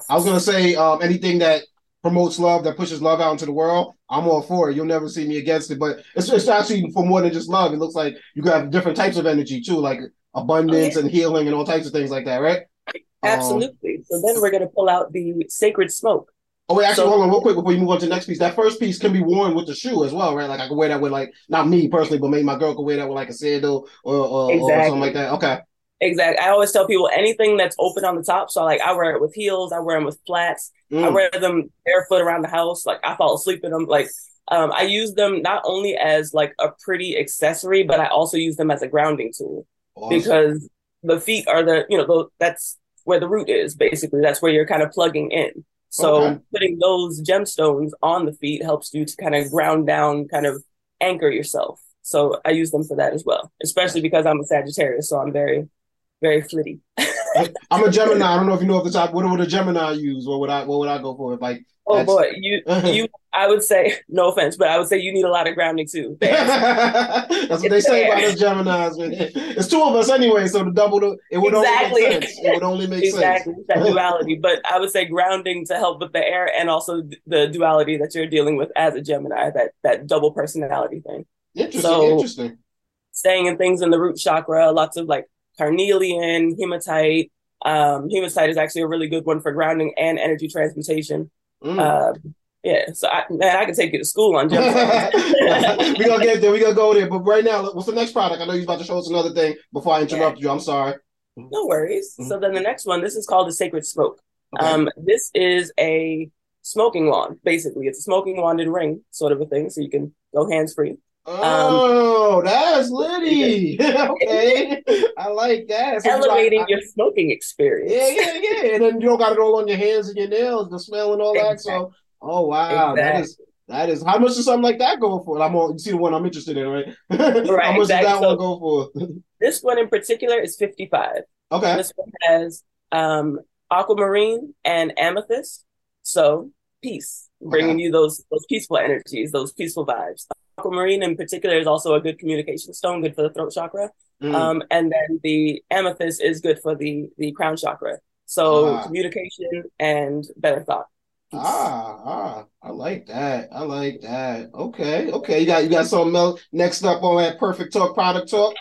I was gonna say um, anything that promotes love, that pushes love out into the world, I'm all for it. You'll never see me against it. But it's, it's actually for more than just love. It looks like you have different types of energy too, like abundance Oh, and healing and all types of things like that, right? Um, Absolutely. so then we're going to pull out the sacred smoke. Oh wait, actually, So- hold on real quick before you move on to the next piece. That first piece can be worn with the shoe as well, right? Like I could wear that with like not me personally, but maybe my girl could wear that with like a sandal or, or, or something like that. Okay. Exactly. I always tell people anything that's open on the top. So like I wear it with heels. I wear them with flats. I Mm. wear them barefoot around the house. Like I fall asleep in them. Like um, I use them not only as like a pretty accessory, but I also use them as a grounding tool Awesome. because the feet are the you know the, that's where the root is basically. That's where you're kind of plugging in. So Okay. putting those gemstones on the feet helps you to kind of ground down, kind of anchor yourself. So I use them for that as well, especially because I'm a Sagittarius, so I'm very, very flitty. I'm a Gemini. I don't know if you know off the top. What would a Gemini use? What would I? What would I go for? Like Oh That's- boy, you you. I would say no offense, but I would say you need a lot of grounding too. That's what they say about us Gemini's. Man. It's two of us anyway, so the double the it would Exactly. only make sense. It would only make exactly sense. that duality. But I would say grounding to help with the air and also the duality that you're dealing with as a Gemini. That that double personality thing. Interesting, So- interesting. staying in things in the root chakra, lots of like carnelian, hematite. Um, hematite is actually a really good one for grounding and energy transmutation. Mm. Uh, yeah, so I, man, I can take you to school on gemstones. we gonna get there. We gonna go there. But right now, what's the next product? I know you're about to show us another thing before I interrupt you. I'm sorry. no worries. So then the next one, this is called the sacred smoke. Okay. Um, this is a smoking wand. Basically, it's a smoking wand and ring sort of a thing, so you can go hands free. Oh, that's Liddy. okay, I like that. So Elevating like- your smoking experience. Yeah, yeah, yeah. And then you don't got it all on your hands and your nails, the smell and all that. So, oh wow, that is that is how much does something like that go for? I'm on. You see the one I'm interested in, right? right how much Right, does that exactly. one go for? This one in particular is 55. okay. This one has um, aquamarine and amethyst. So peace, bringing you those those peaceful energies, those peaceful vibes. Aquamarine in particular is also a good communication stone, good for the throat chakra. Mm. Um, and then the amethyst is good for the the crown chakra. So Ah. communication and better thought. Peace. Ah, ah, I like that. I like that. Okay, okay. You got you got something else next up on that perfect talk product talk.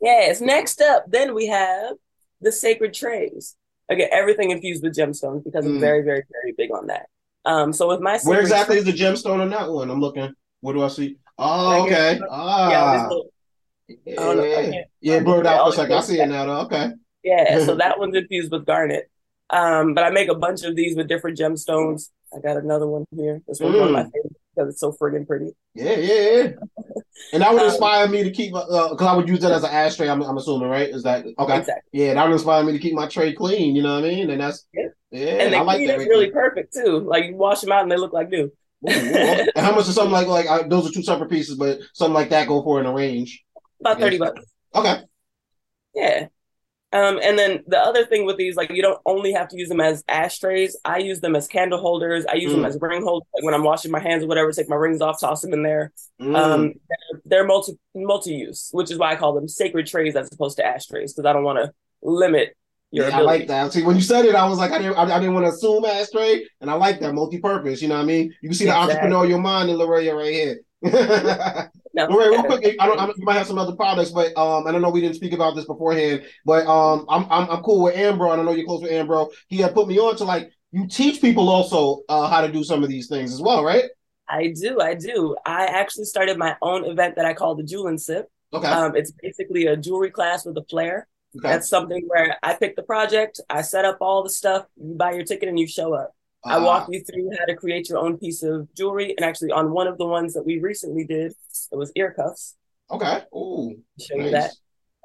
Yes. Next up, then we have the sacred trays. Again, everything infused with gemstones because I'm Mm. very, very, very big on that. Um, so with my Where sacred exactly is the gemstone on that one? I'm looking. What do I see? Oh, Right okay. yeah, Ah, little- don't know yeah, yeah. Blurred out for a second. I see it now. Though. Okay. yeah, so that one's infused with garnet. Um, but I make a bunch of these with different gemstones. I got another one here. This one's one of my Mm. Because it's so friggin' pretty. Yeah, yeah, yeah. And that would Um, inspire me to keep because I would use that as an ashtray. I'm, I'm assuming, right? Is that okay? Exactly. Yeah, that would inspire me to keep my tray clean. You know what I mean? And that's Yeah. yeah. and I like that. right really there. perfect too. Like you wash them out and they look like new. Ooh, and how much is something like like uh, those are two separate pieces, but something like that go for in a range? About 30 bucks. Okay. Yeah. Um, and then the other thing with these, like you don't only have to use them as ashtrays. I use them as candle holders. I use them Mm. as ring holders. Like when I'm washing my hands or whatever, take my rings off, toss them in there. Mm. Um, they're, they're multi multi use, which is why I call them sacred trays as opposed to ashtrays because I don't want to limit your yeah, I like that. See, when you said it, I was like, I didn't, I, I didn't want to assume ashtray, and I like that multi-purpose. You know what I mean? You can see the Exactly. entrepreneurial mind in Larea right here. No, real quick, I don't, I don't, you might have some other products, but um, I don't know we didn't speak about this beforehand, but um, I'm I'm, I'm cool with Ambro, and I know you're close with Ambro. He had put me on to like you teach people also uh, how to do some of these things as well, right? I do, I do. I actually started my own event that I call the Jewel and Sip. Okay, Um, it's basically a jewelry class with a flair. okay. That's something where I pick the project, I set up all the stuff, you buy your ticket, and you show up. I walk you through how to create your own piece of jewelry. And actually, on one of the ones that we recently did, it was ear cuffs. Okay. Ooh, show you that.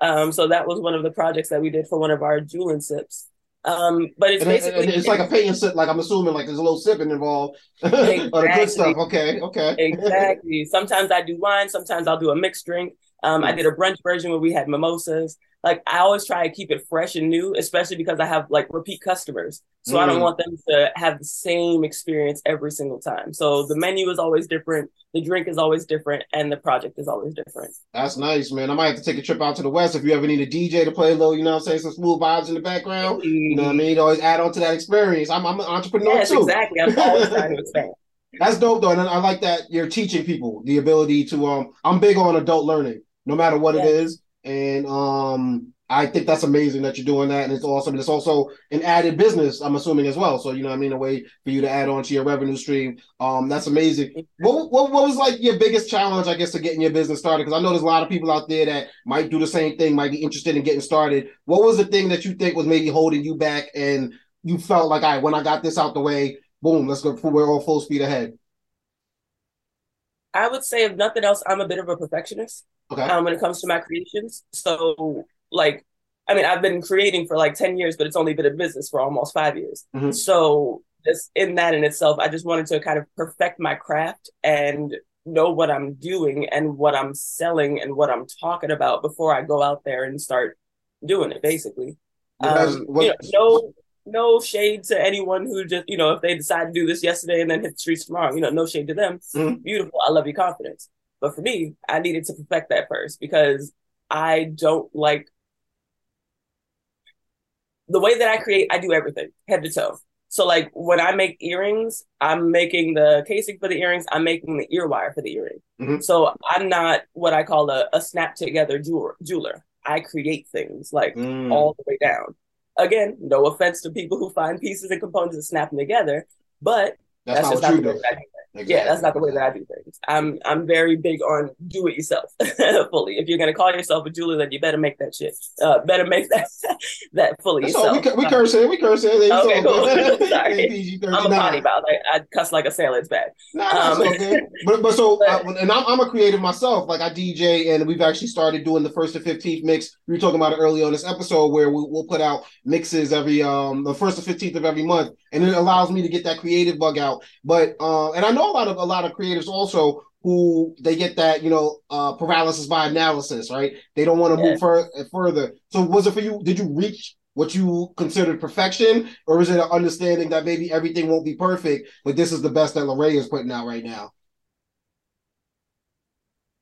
Um, so that was one of the projects that we did for one of our jewel and sips. Um, but it's And, basically and it's like a pay and sip. Like I'm assuming, like there's a little sipping involved. or the good stuff. Okay. Okay. exactly. Sometimes I do wine. Sometimes I'll do a mixed drink. Um, I did a brunch version where we had mimosas. Like I always try to keep it fresh and new, especially because I have like repeat customers. So I don't Mm. want them to have the same experience every single time. So the menu is always different, the drink is always different, and the project is always different. That's nice, man. I might have to take a trip out to the west if you ever need a DJ to play a little, you know what I'm saying, some smooth vibes in the background. You know what I mean? Always add on to that experience. I'm, I'm an entrepreneur Yes, too. exactly. I'm always trying to expand. That's dope though, and I like that you're teaching people the ability to. Um, I'm big on adult learning, no matter what it Yeah. is, and um, I think that's amazing that you're doing that, and it's awesome. And it's also an added business, I'm assuming as well. So you know, what I mean, a way for you to add on to your revenue stream. Um, that's amazing. What, what what was like your biggest challenge, I guess, to getting your business started? Because I know there's a lot of people out there that might do the same thing, might be interested in getting started. What was the thing that you think was maybe holding you back, and you felt like, all right, when I got this out the way, boom, let's go. We're all full speed ahead. I would say, if nothing else, I'm a bit of a perfectionist. Okay. um, when it comes to my creations. So, like, I mean, I've been creating for like 10 years, but it's only been a business for almost five years. Mhm. So, just in that in itself, I just wanted to kind of perfect my craft and know what I'm doing and what I'm selling and what I'm talking about before I go out there and start doing it, basically. Um, what- you know, know no shade to anyone who just, you know, if they decide to do this yesterday and then hit the streets tomorrow, you know, no shade to them. Mhm. Beautiful. I love your confidence. But for me, I needed to perfect that first because I don't like the way that I create, I do everything head to toe. So like when I make earrings, I'm making the casing for the earrings, I'm making the ear wire for the earring. Mhm. So I'm not what I call a, a snap together jeweler, jeweler. I create things like Mm. all the way down. Again, no offense to people who find pieces and components and snap them together, but That's, that's, not just what not you the way do. That I do things. Exactly. Yeah, that's not the way that I do things. I'm I'm very big on do it yourself fully. If you're gonna call yourself a jeweler, then you better make that shit. Uh, better make that that fully That's all. yourself. We, we curse it. We curse it. Okay, all cool. Sorry. I'm a potty mouth. I, I cuss like a sailor's bag. bad. No, no, it's Um, all good. But but so uh, and I'm, I'm a creative myself. Like I DJ, and we've actually started doing the first to fifteenth mix. We were talking about it earlier on this episode, where we, we'll put out mixes every um the first to fifteenth of every month, and it allows me to get that creative bug out. But uh, and I know a lot of a lot of creatives also who they get that you know uh paralysis by analysis, right? They don't want to Yeah. move fur- further. So was it for you? Did you reach? What you considered perfection, or is it an understanding that maybe everything won't be perfect, but this is the best that Lorray is putting out right now?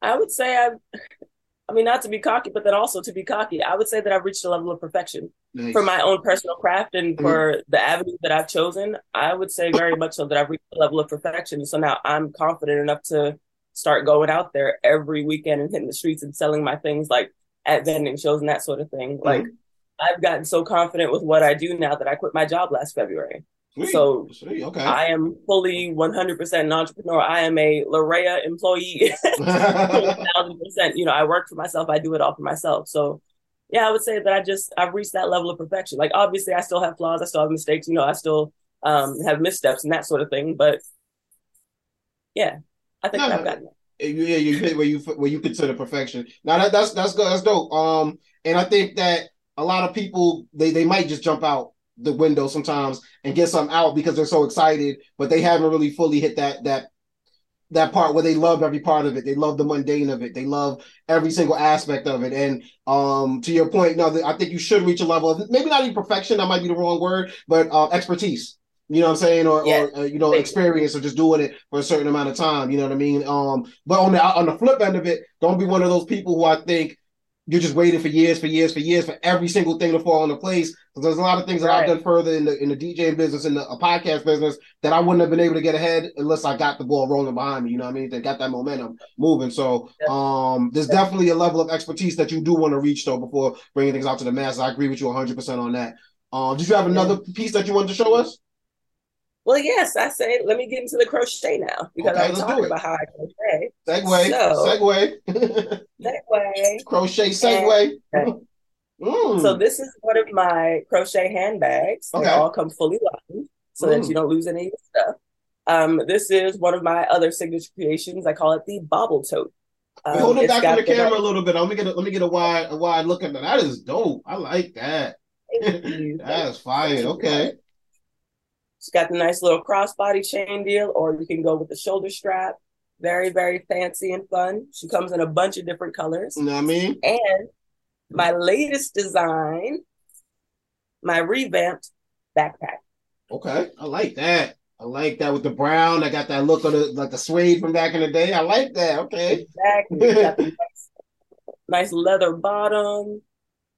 I would say I. I mean, not to be cocky, but then also to be cocky. I would say that I've reached a level of perfection Nice. for my own personal craft and Mm-hmm. for the avenue that I've chosen. I would say very much so that I've reached a level of perfection. So now I'm confident enough to start going out there every weekend and hitting the streets and selling my things like at vending shows and that sort of thing. Mm-hmm. Like I've gotten so confident with what I do now that I quit my job last February. Sweet. So Sweet. Okay. I am fully 100% an entrepreneur. I am a Larea employee. 1000%. You know, I work for myself. I do it all for myself. So, yeah, I would say that I just, I've reached that level of perfection. Like, obviously, I still have flaws. I still have mistakes. You know, I still um, have missteps and that sort of thing. But yeah, I think No, that I've gotten there. yeah, you hit where you where you consider perfection. Now that that's that's good. That's dope. Um, and I think that a lot of people they they might just jump out the window sometimes and get something out because they're so excited, but they haven't really fully hit that that that part where they love every part of it. They love the mundane of it. They love every single aspect of it. And um, to your point, no, I think you should reach a level of maybe not even perfection. That might be the wrong word, but uh, expertise. You know what I'm saying, or, Yeah. or uh, you know, experience or just doing it for a certain amount of time. You know what I mean? Um, but on the on the flip end of it, don't be one of those people who I think you're just waiting for years, for years, for years for every single thing to fall into place. Because there's a lot of things that I've done further in the in the DJing business, in the a podcast business, that I wouldn't have been able to get ahead unless I got the ball rolling behind me. You know what I mean? They got that momentum moving. So um, there's definitely a level of expertise that you do want to reach though before bringing things out to the masses. I agree with you 100 percent on that. Um, did you have another piece that you wanted to show us? Well, yes, I say, let me get into the crochet now because Okay, I'm talking about how I crochet. Segway, So- segue, That way. crochet, segue. Okay. Mm. So this is one of my crochet handbags. Okay. They all come fully lined so that Mm. you don't lose any of your stuff. Um, this is one of my other signature creations. I call it the bobble tote. Um, Hold it back got the camera a little bit. Let me get a, let me get a wide a wide look at that. That is dope. I like that. that is fire. Okay. It's got the nice little crossbody chain deal, or you can go with the shoulder strap. Very, very fancy and fun. She comes in a bunch of different colors. You know what I mean? And my latest design, my revamped backpack. Okay. I like that. I like that with the brown. I got that look of the like the suede from back in the day. I like that. Okay. Exactly. It's got the nice, nice leather bottom,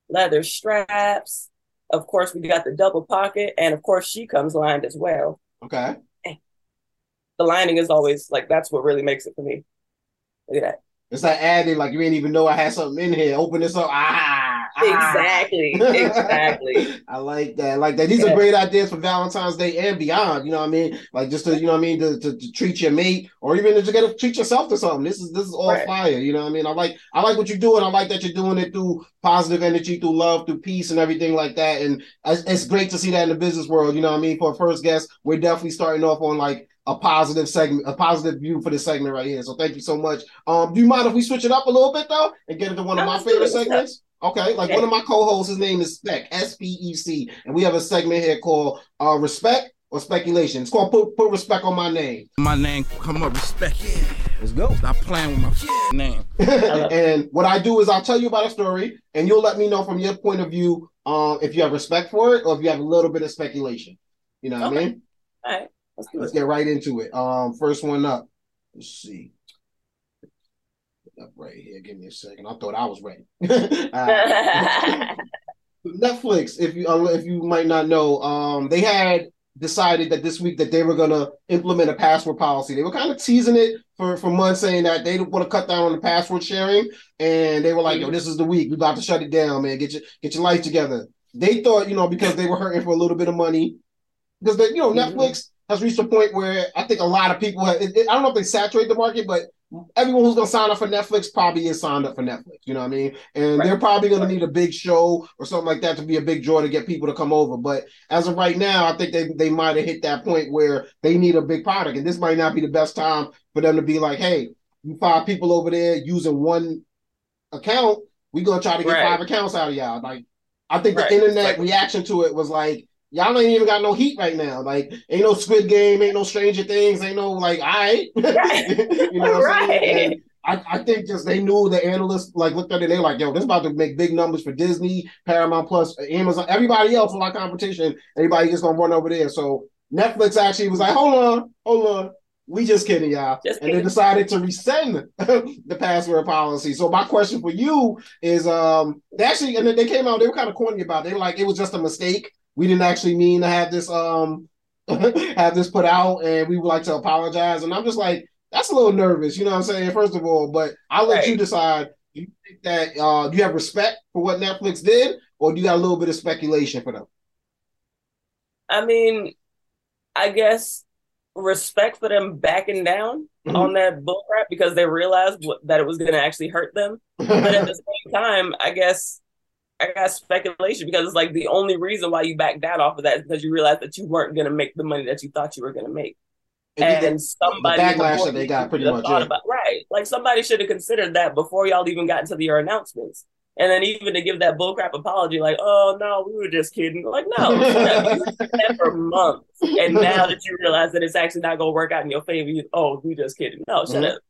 leather straps. Of course, we got the double pocket, and of course, she comes lined as well. Okay. The lining is always like that's what really makes it for me. Look at that. It's like adding like you didn't even know I had something in here. Open this up. Ah. ah. Exactly. Exactly. I like that. I like that. These are great ideas for Valentine's Day and beyond. You know what I mean? Like just to, you know what I mean, to, to, to treat your mate or even to get to treat yourself to something. This is this is all Right. fire. You know what I mean? I like I like what you're doing. I like that you're doing it through positive energy, through love, through peace and everything like that. And it's, it's great to see that in the business world. You know what I mean? For a first guest, we're definitely starting off on like a positive segment, a positive view for this segment right here. So thank you so much. Um, do you mind if we switch it up a little bit though and get into one of No, my favorite it. What's segments? Okay, like Yeah. one of my co-hosts, his name is Spec, S P E C, and we have a segment here called uh, "Respect or speculation? It's called put, put respect on my name. My name come up, respect. Yeah. Let's go. Stop playing with my f***ing name. and what I do is I'll tell you about a story, and you'll let me know from your point of view um, if you have respect for it or if you have a little bit of speculation. You know what I mean? All right. Let's get right into it. Um, first one up. Let's see. Up right here. Give me a second. I thought I was ready. Uh, Netflix, if you uh, if you might not know, um, they had decided that this week that they were gonna implement a password policy. They were kind of teasing it for for months, saying that they want to cut down on the password sharing, and they were like, "Yo, this is the week. We about to shut it down, man. Get your get your life together." They thought, you know, because they were hurting for a little bit of money, because they, you know, Mhm. Netflix has reached a point where I think a lot of people have. It, it- I don't know if they saturate the market, but everyone who's gonna sign up for Netflix probably is signed up for Netflix. You know what I mean? And Right. they're probably gonna need a big show or something like that to be a big draw to get people to come over. But as of right now, I think they they might have hit that point where they need a big product, and this might not be the best time for them to be like, "Hey, you five people over there using one account, We're gonna try to get Right. five accounts out of y'all." Like, I think the internet reaction to it was like. Y'all ain't even got no heat right now. Like, ain't no Squid Game, ain't no Stranger Things, ain't no like, all right. Right. you know what I'm saying? Right. I, I think just they knew the analysts like looked at it, they're like, yo, this about to make big numbers for Disney, Paramount Plus, Amazon, everybody else for our competition. Everybody just gonna run over there. So Netflix actually was like, hold on, hold on. We just kidding, y'all. Just kidding. and they decided to rescind the password policy. So my question for you is um they actually and then they came out, they were kind of corny about it. They were like, it was just a mistake. We didn't actually mean to have this um have this put out and we would like to apologize. And I'm just like, that's a little nervous, you know what I'm saying? First of all, but I'll let Right. you decide. Do you think that uh do you have respect for what Netflix did, or do you got a little bit of speculation for them? I mean, I guess respect for them backing down Mhm. on that bullcrap because they realized what, that it was going to actually hurt them. But at the same time, I guess I got speculation because it's like the only reason why you back down off of that is because you realized that you weren't going to make the money that you thought you were going to make. And And somebody the backlash that they got pretty much, yeah. about right. Like somebody should have considered that before y'all even got into your announcements. And then even to give that bullcrap apology, like, oh no, we were just kidding. Like, no. That for months. And now that you realize that it's actually not gonna work out in your favor, you oh, we just kidding. No, shut Mhm. up.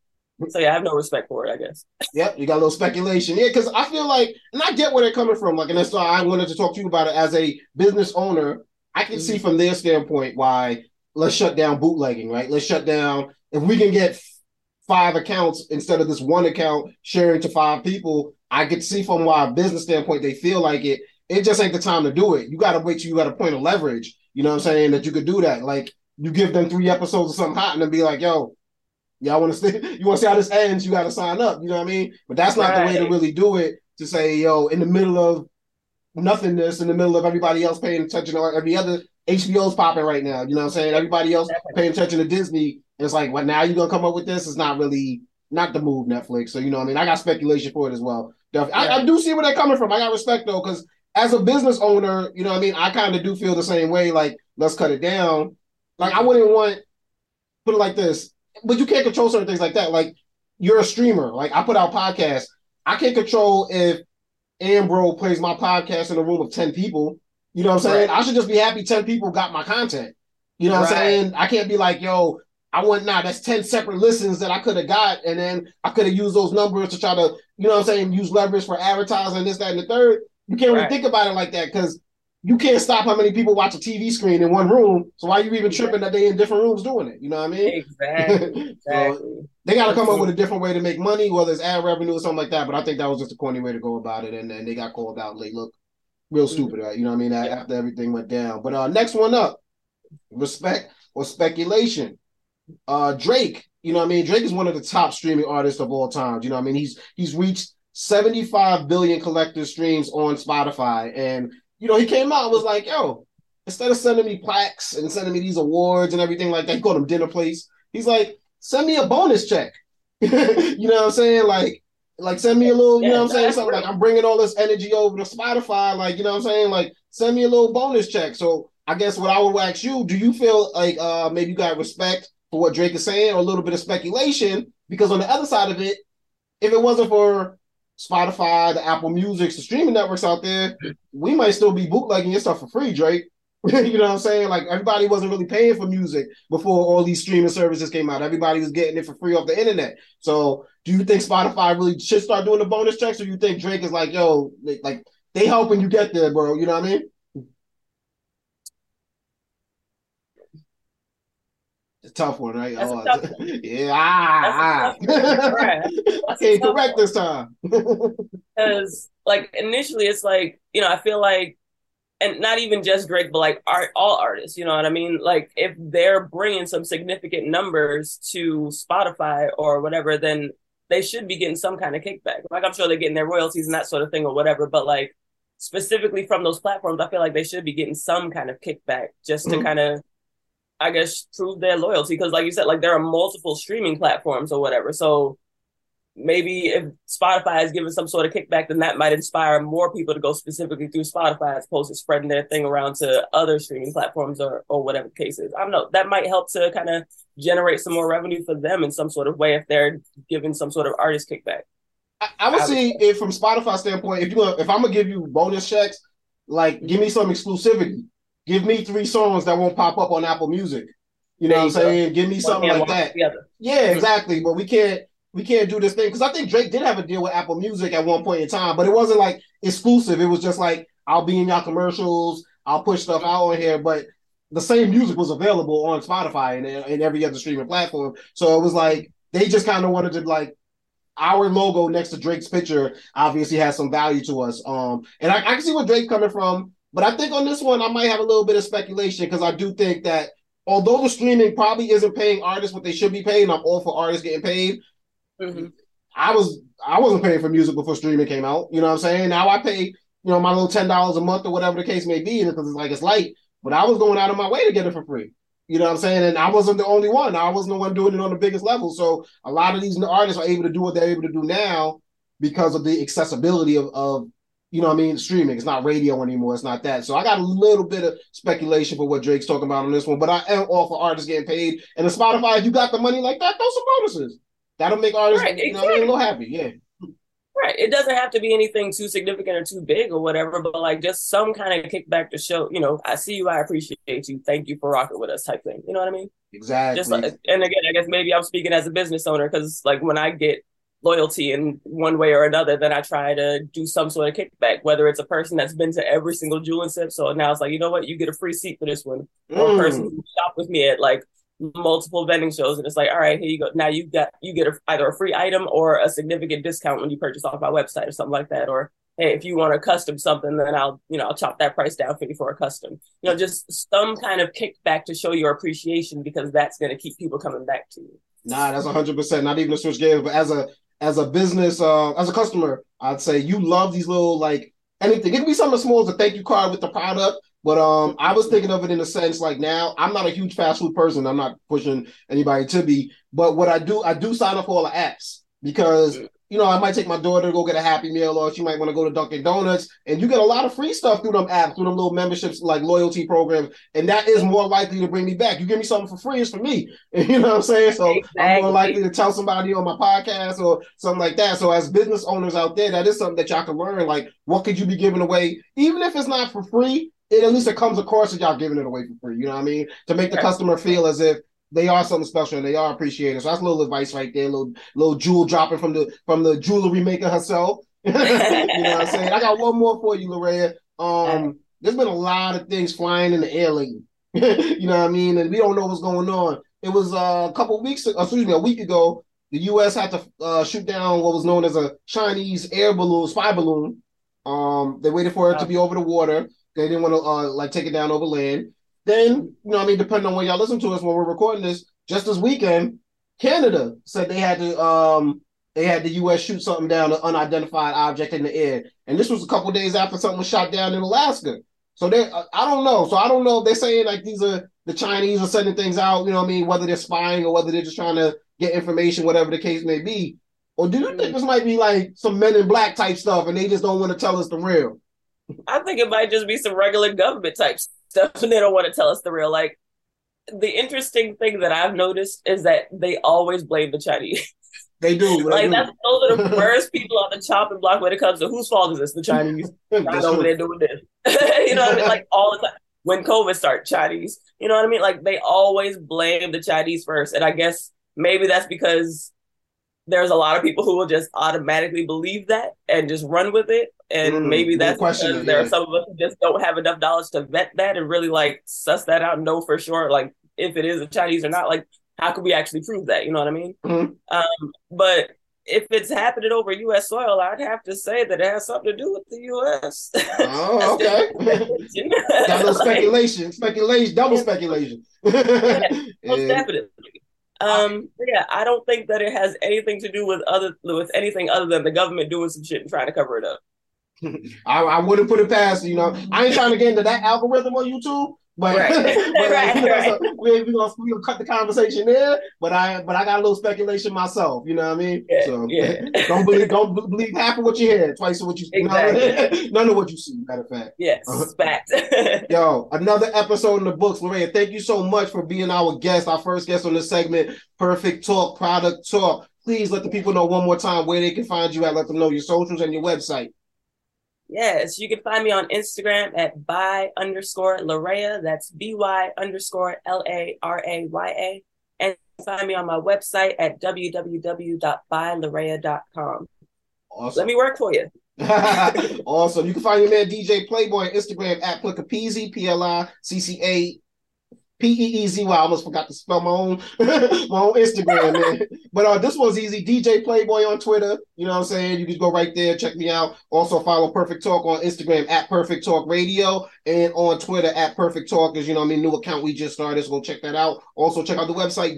So yeah, I have no respect for it, I guess. Yep, you got a little speculation. Yeah, because I feel like, and I get where they're coming from. Like, and that's why I wanted to talk to you about it as a business owner. I can see mm-hmm. from their standpoint why let's shut down bootlegging, right? Let's shut down if we can get five accounts instead of this one account sharing to five people. I could see from why a business standpoint they feel like it. It just ain't the time to do it. You got to wait till you got a point of leverage. You know what I'm saying? That you could do that. Like you give them three episodes of something hot and then be like, yo, y'all want to see? You want to see how this ends? You got to sign up. You know what I mean? But that's not the way to really do it. To say, yo, in the middle of nothingness, in the middle of everybody else paying attention, or every other HBO's popping right now. You know what I'm saying? Everybody else paying attention to Disney. It's like, what now? you're gonna come up with this? It's not really not the move, Netflix. So you know, what I mean, I got speculation for it as well. I, I do see where they're coming from. I got respect though, because as a business owner, you know, what I mean, I kind of do feel the same way. Like, let's cut it down. Like, I wouldn't want put it like this, but you can't control certain things like that. Like, you're a streamer. Like, I put out podcasts. I can't control if Ambro plays my podcast in a room of 10 people. You know what I'm saying? Right. I should just be happy 10 people got my content. You know what I'm saying? I can't be like, yo, I want nah, that's 10 separate listens that I could have got, and then I could have used those numbers to try to, you know what I'm saying, use leverage for advertising, this, that, and the third. You can't really think about it like that because you can't stop how many people watch a TV screen in one room. So why are you even tripping that they in different rooms doing it? You know what I mean? Exactly. so Exactly. they got to come up with a different way to make money, whether it's ad revenue or something like that. But I think that was just a corny way to go about it, and then they got called out. They look, real stupid, right? You know what I mean? Yeah. After everything went down. But uh, next one up, respect or speculation. Uh, Drake. You know what I mean? Drake is one of the top streaming artists of all times. You know what I mean? He's he's reached 75 billion collective streams on Spotify, and you know he came out and was like, "Yo." Instead of sending me plaques and sending me these awards and everything like that, he called them dinner plates. He's like, send me a bonus check. you know what I'm saying? Like, like send me a little, you know what I'm saying? Something like I'm bringing all this energy over to Spotify. Like, you know what I'm saying? Like, send me a little bonus check. So I guess what I would ask you, do you feel like uh maybe you got respect for what Drake is saying or a little bit of speculation? Because on the other side of it, if it wasn't for Spotify, the Apple Music, the streaming networks out there, we might still be bootlegging your stuff for free, Drake. you know what I'm saying? Like everybody wasn't really paying for music before all these streaming services came out. Everybody was getting it for free off the internet. So do you think Spotify really should start doing the bonus checks, or you think Drake is like, yo, like, they helping you get there, bro? You know what I mean? It's a tough one, right? That's Oh, tough one. yeah, ah, That's a tough one. Right. ah. Can't correct one. this time. because like initially it's like you know i feel like and not even just drake but like art all artists you know what i mean like if they're bringing some significant numbers to spotify or whatever then they should be getting some kind of kickback like i'm sure they're getting their royalties and that sort of thing or whatever but like specifically from those platforms i feel like they should be getting some kind of kickback just to Mhm. kind of i guess prove their loyalty because like you said like there are multiple streaming platforms or whatever so maybe if Spotify is giving some sort of kickback, then that might inspire more people to go specifically through Spotify as opposed to spreading their thing around to other streaming platforms or or whatever the case is. I don't know. That might help to kind of generate some more revenue for them in some sort of way if they're giving some sort of artist kickback. I, I would I would see if from Spotify standpoint, if you if I'm gonna give you bonus checks, like give me some exclusivity. Give me three songs that won't pop up on Apple Music. You know There what I'm you go. saying? Give me something like that. Yeah, exactly. But we can't we can't do this thing because I think Drake did have a deal with Apple Music at one point in time, but it wasn't like exclusive. It was just like I'll be in y'all commercials, I'll push stuff out on here, but the same music was available on Spotify and, and every other streaming platform. So it was like they just kind of wanted to like our logo next to Drake's picture obviously has some value to us. Um, and I, I can see where Drake's coming from, but I think on this one I might have a little bit of speculation because I do think that although the streaming probably isn't paying artists what they should be paying, I'm all for artists getting paid. Mhm. I was I wasn't paying for music before streaming came out. You know what I'm saying? Now I pay, you know, my little ten dollars a month or whatever the case may be, and because it's like it's light. But I was going out of my way to get it for free. You know what I'm saying? And I wasn't the only one. I wasn't the one doing it on the biggest level. So a lot of these artists are able to do what they're able to do now because of the accessibility of, of you know what I mean, streaming. It's not radio anymore. It's not that. So I got a little bit of speculation for what Drake's talking about on this one. But I am all for artists getting paid. And the Spotify, if you got the money like that, throw some bonuses. That'll make artists, Right, you know, what I mean, a little happy. Yeah. Right. It doesn't have to be anything too significant or too big or whatever, but like just some kind of kickback to show, you know, I see you, I appreciate you, thank you for rocking with us type thing. You know what I mean? Exactly. Just like, and again, I guess maybe I'm speaking as a business owner because like when I get loyalty in one way or another, then I try to do some sort of kickback, whether it's a person that's been to every single Jewel and Sip. So now it's like, you know what, you get a free seat for this one, or a Mm. person who shopped with me at like multiple vending shows, and it's like, all right, here you go. Now you got you get a, either a free item or a significant discount when you purchase off my website or something like that, or hey, if you want a custom something, then I'll, you know, I'll chop that price down for you for a custom. You know, just some kind of kickback to show your appreciation because that's going to keep people coming back to you. Nah, that's hundred percent. Not even to switch gears, but as a as a business, uh, as a customer, I'd say you love these little like anything. It can be something small as a thank you card with the product. But um, I was thinking of it in a sense like now I'm not a huge fast food person. I'm not pushing anybody to be. But what I do, I do sign up for all the apps because you know I might take my daughter to go get a Happy Meal, or she might want to go to Dunkin' Donuts, and you get a lot of free stuff through them apps, through them little memberships like loyalty programs, and that is more likely to bring me back. You give me something for free, it's for me. You know what I'm saying? So I'm more likely to tell somebody on my podcast or something like that. So as business owners out there, that is something that y'all can learn. Like, what could you be giving away, even if it's not for free? It at least it comes across that y'all giving it away for free. You know what I mean? To make the customer feel as if they are something special and they are appreciated. So that's a little advice right there, little little jewel dropping from the from the jewelry maker herself. you know what I'm saying? I got one more for you, Larea. Um, there's been a lot of things flying in the air lately. you know what I mean? And we don't know what's going on. It was uh, a couple weeks, excuse me, a week ago. The U.S. had to uh, shoot down what was known as a Chinese air balloon, spy balloon. Um, they waited for it to be over the water. They didn't want to uh, like take it down over land. Then, you know, I mean, depending on when y'all listen to us when we're recording this, just this weekend, Canada said they had to um they had the U.S. shoot something down, an unidentified object in the air, and this was a couple days after something was shot down in Alaska. So they, I don't know. So I don't know if they're saying like these are the Chinese are sending things out. You know what I mean? Whether they're spying or whether they're just trying to get information, whatever the case may be. Or do you think this might be like some Men in Black type stuff, and they just don't want to tell us the real? I think it might just be some regular government type stuff, and they don't want to tell us the real. Like the interesting thing that I've noticed is that they always blame the Chinese. They do. They like do. that's those are the first people on the chopping block when it comes to whose fault is this? The Chinese. I know they're doing this. you know what I mean? Like all the time. when COVID started, Chinese. You know what I mean? Like they always blame the Chinese first, and I guess maybe that's because there's a lot of people who will just automatically believe that and just run with it. And Mm, maybe no that's question, because there yeah. are some of us who just don't have enough knowledge to vet that and really like suss that out and know for sure, like if it is a Chinese or not. Like, how can we actually prove that? You know what I mean? Mhm. Um, but if it's happening over U.S. soil, I'd have to say that it has something to do with the U.S. Oh, okay. Got a little speculation, speculation, double speculation. most Yeah. definitely. Um, yeah, I don't think that it has anything to do with other with anything other than the government doing some shit and trying to cover it up. I, I wouldn't put it past you know. I ain't trying to get into that algorithm on YouTube, but, Right. but Right, you know, right. so we we gonna we gonna cut the conversation there. But I but I got a little speculation myself. You know what I mean? Yeah, so yeah. don't believe don't believe half of what you hear, twice of what you see. Exactly. None of what you see. Matter of fact. Yes, Uh-huh. fact. Yo, another episode in the books. Larea, thank you so much for being our guest, our first guest on this segment, Perfect Talk, Product Talk. Please let the people know one more time where they can find you at. Let them know your socials and your website. Yes, you can find me on Instagram at by underscore Larea. That's B Y underscore L A R A Y A. And find me on my website at www.bylarea.com. Awesome. Let me work for you. awesome. You can find your man DJ Playboy on Instagram at Pliccapeezy, P L I C C A P E E Z Y. I almost forgot to spell my own my own Instagram, man. But uh, this one's easy. DJ Playboy on Twitter. You know what I'm saying? You can go right there, check me out. Also follow Perfect Talk on Instagram at Perfect Talk Radio and on Twitter at Perfect Talk. Is you know I mean new account we just started. So go check that out. Also check out the website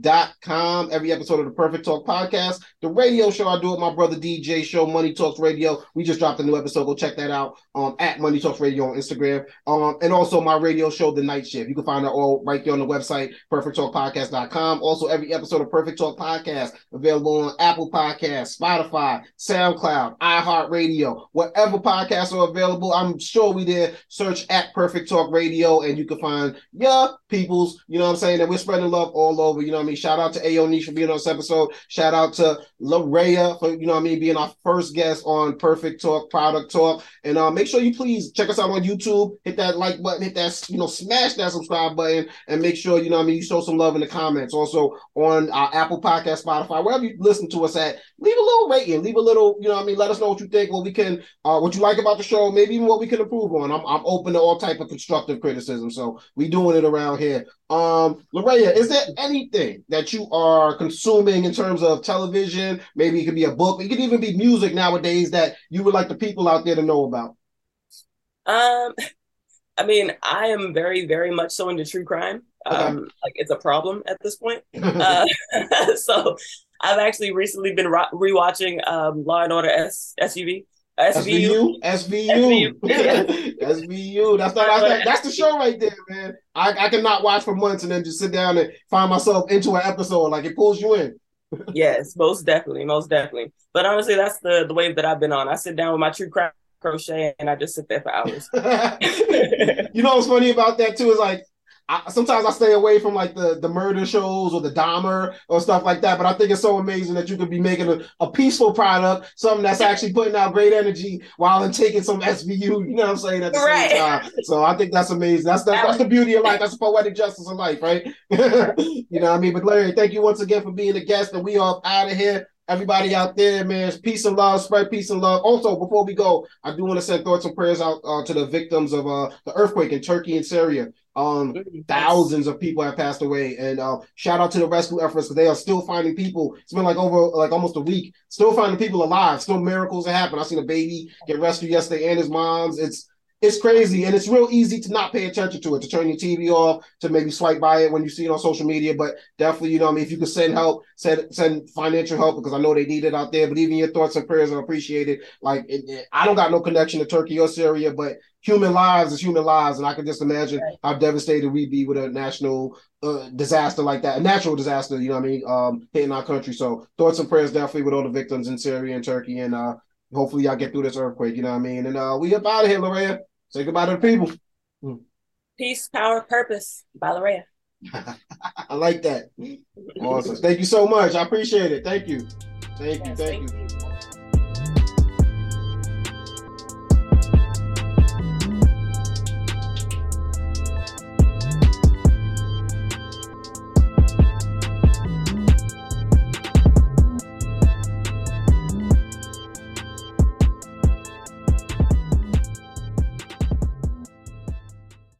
www.perfecttalkpodcast.com. Every episode of the Perfect Talk podcast. The radio show I do with my brother DJ show Money Talks Radio. We just dropped a new episode. Go check that out um, at Money Talks Radio on Instagram. Um, and also my radio show, The Night Shift. You can find it all right there on the website, perfecttalkpodcast.com. Also, every episode of Perfect Talk Podcast available on Apple Podcasts, Spotify, SoundCloud, iHeartRadio, whatever podcasts are available. I'm sure we did search at Perfect Talk Radio and you can find your peoples, you know what I'm saying? And we're spreading love all over, you know I mean? Shout out to Ayo Niche for being on this episode. Shout out to Larea for, you know I mean, being our first guest on Perfect Talk, Product Talk. And uh, make sure you please check us out on YouTube. Hit that like button, hit that, you know, smash that subscribe button, and make sure, you know I mean, you show some love in the comments. Also on our Apple Podcast, Spotify, wherever you listen to us at, leave a little rating, leave a little, you know I mean, let us know what you think, what we can, uh, what you like about the show, maybe even what we can improve on. I'm, I'm open to all type of constructive criticism. So we doing it around here. Um, Larea, is there anything that you are consuming in terms of television? Maybe it could be a book. It could even be music nowadays that you would like the people out there to know about. Um, I mean, I am very, very much so into true crime. Um, like it's a problem at this point. Uh, so I've actually recently been rewatching um, Law and Order S- SUV. SVU. SVU, SVU, SVU. That's not that's, that's the show right there, man. I, I cannot watch for months and then just sit down and find myself into an episode. Like it pulls you in. Yes, most definitely, most definitely. But honestly, that's the the wave that I've been on. I sit down with my true crime crochet and I just sit there for hours. you know what's funny about that too is like I, sometimes I stay away from like the the murder shows or the Dahmer or stuff like that. But I think it's so amazing that you could be making a, a peaceful product, something that's actually putting out great energy while then taking some SVU. You know what I'm saying at the Right. same time. So I think that's amazing. That's the, that's the beauty of life. That's the poetic justice of life, right? you know what I mean? But Larry, thank you once again for being a guest, and we are out of here. Everybody out there, man, peace and love, spread peace and love. Also, before we go, I do want to send thoughts and prayers out uh, to the victims of uh, the earthquake in Turkey and Syria. Um, thousands of people have passed away, and uh, shout out to the rescue efforts because they are still finding people. It's been like over like almost a week, still finding people alive. Still miracles that happen. I seen a baby get rescued yesterday and his mom's. It's it's crazy, and it's real easy to not pay attention to it, to turn your TV off, to maybe swipe by it when you see it on social media. But definitely, you know, what I mean, if you could send help, send send financial help because I know they need it out there. But even your thoughts and prayers are appreciated. Like it, it- I don't got no connection to Turkey or Syria, but human lives is human lives, and I can just imagine how devastated we'd be with a national uh, disaster like that, a natural disaster. You know what I mean? Um, hitting our country. So thoughts and prayers definitely with all the victims in Syria and Turkey, and uh, hopefully y'all get through this earthquake. You know what I mean? And uh, we up out of here, Larea. Say goodbye to the people. Hmm. Peace, power, purpose by Larea. I like that. Awesome. Thank you so much. I appreciate it. Thank you. Thank you. Yes, Thank you. thank you.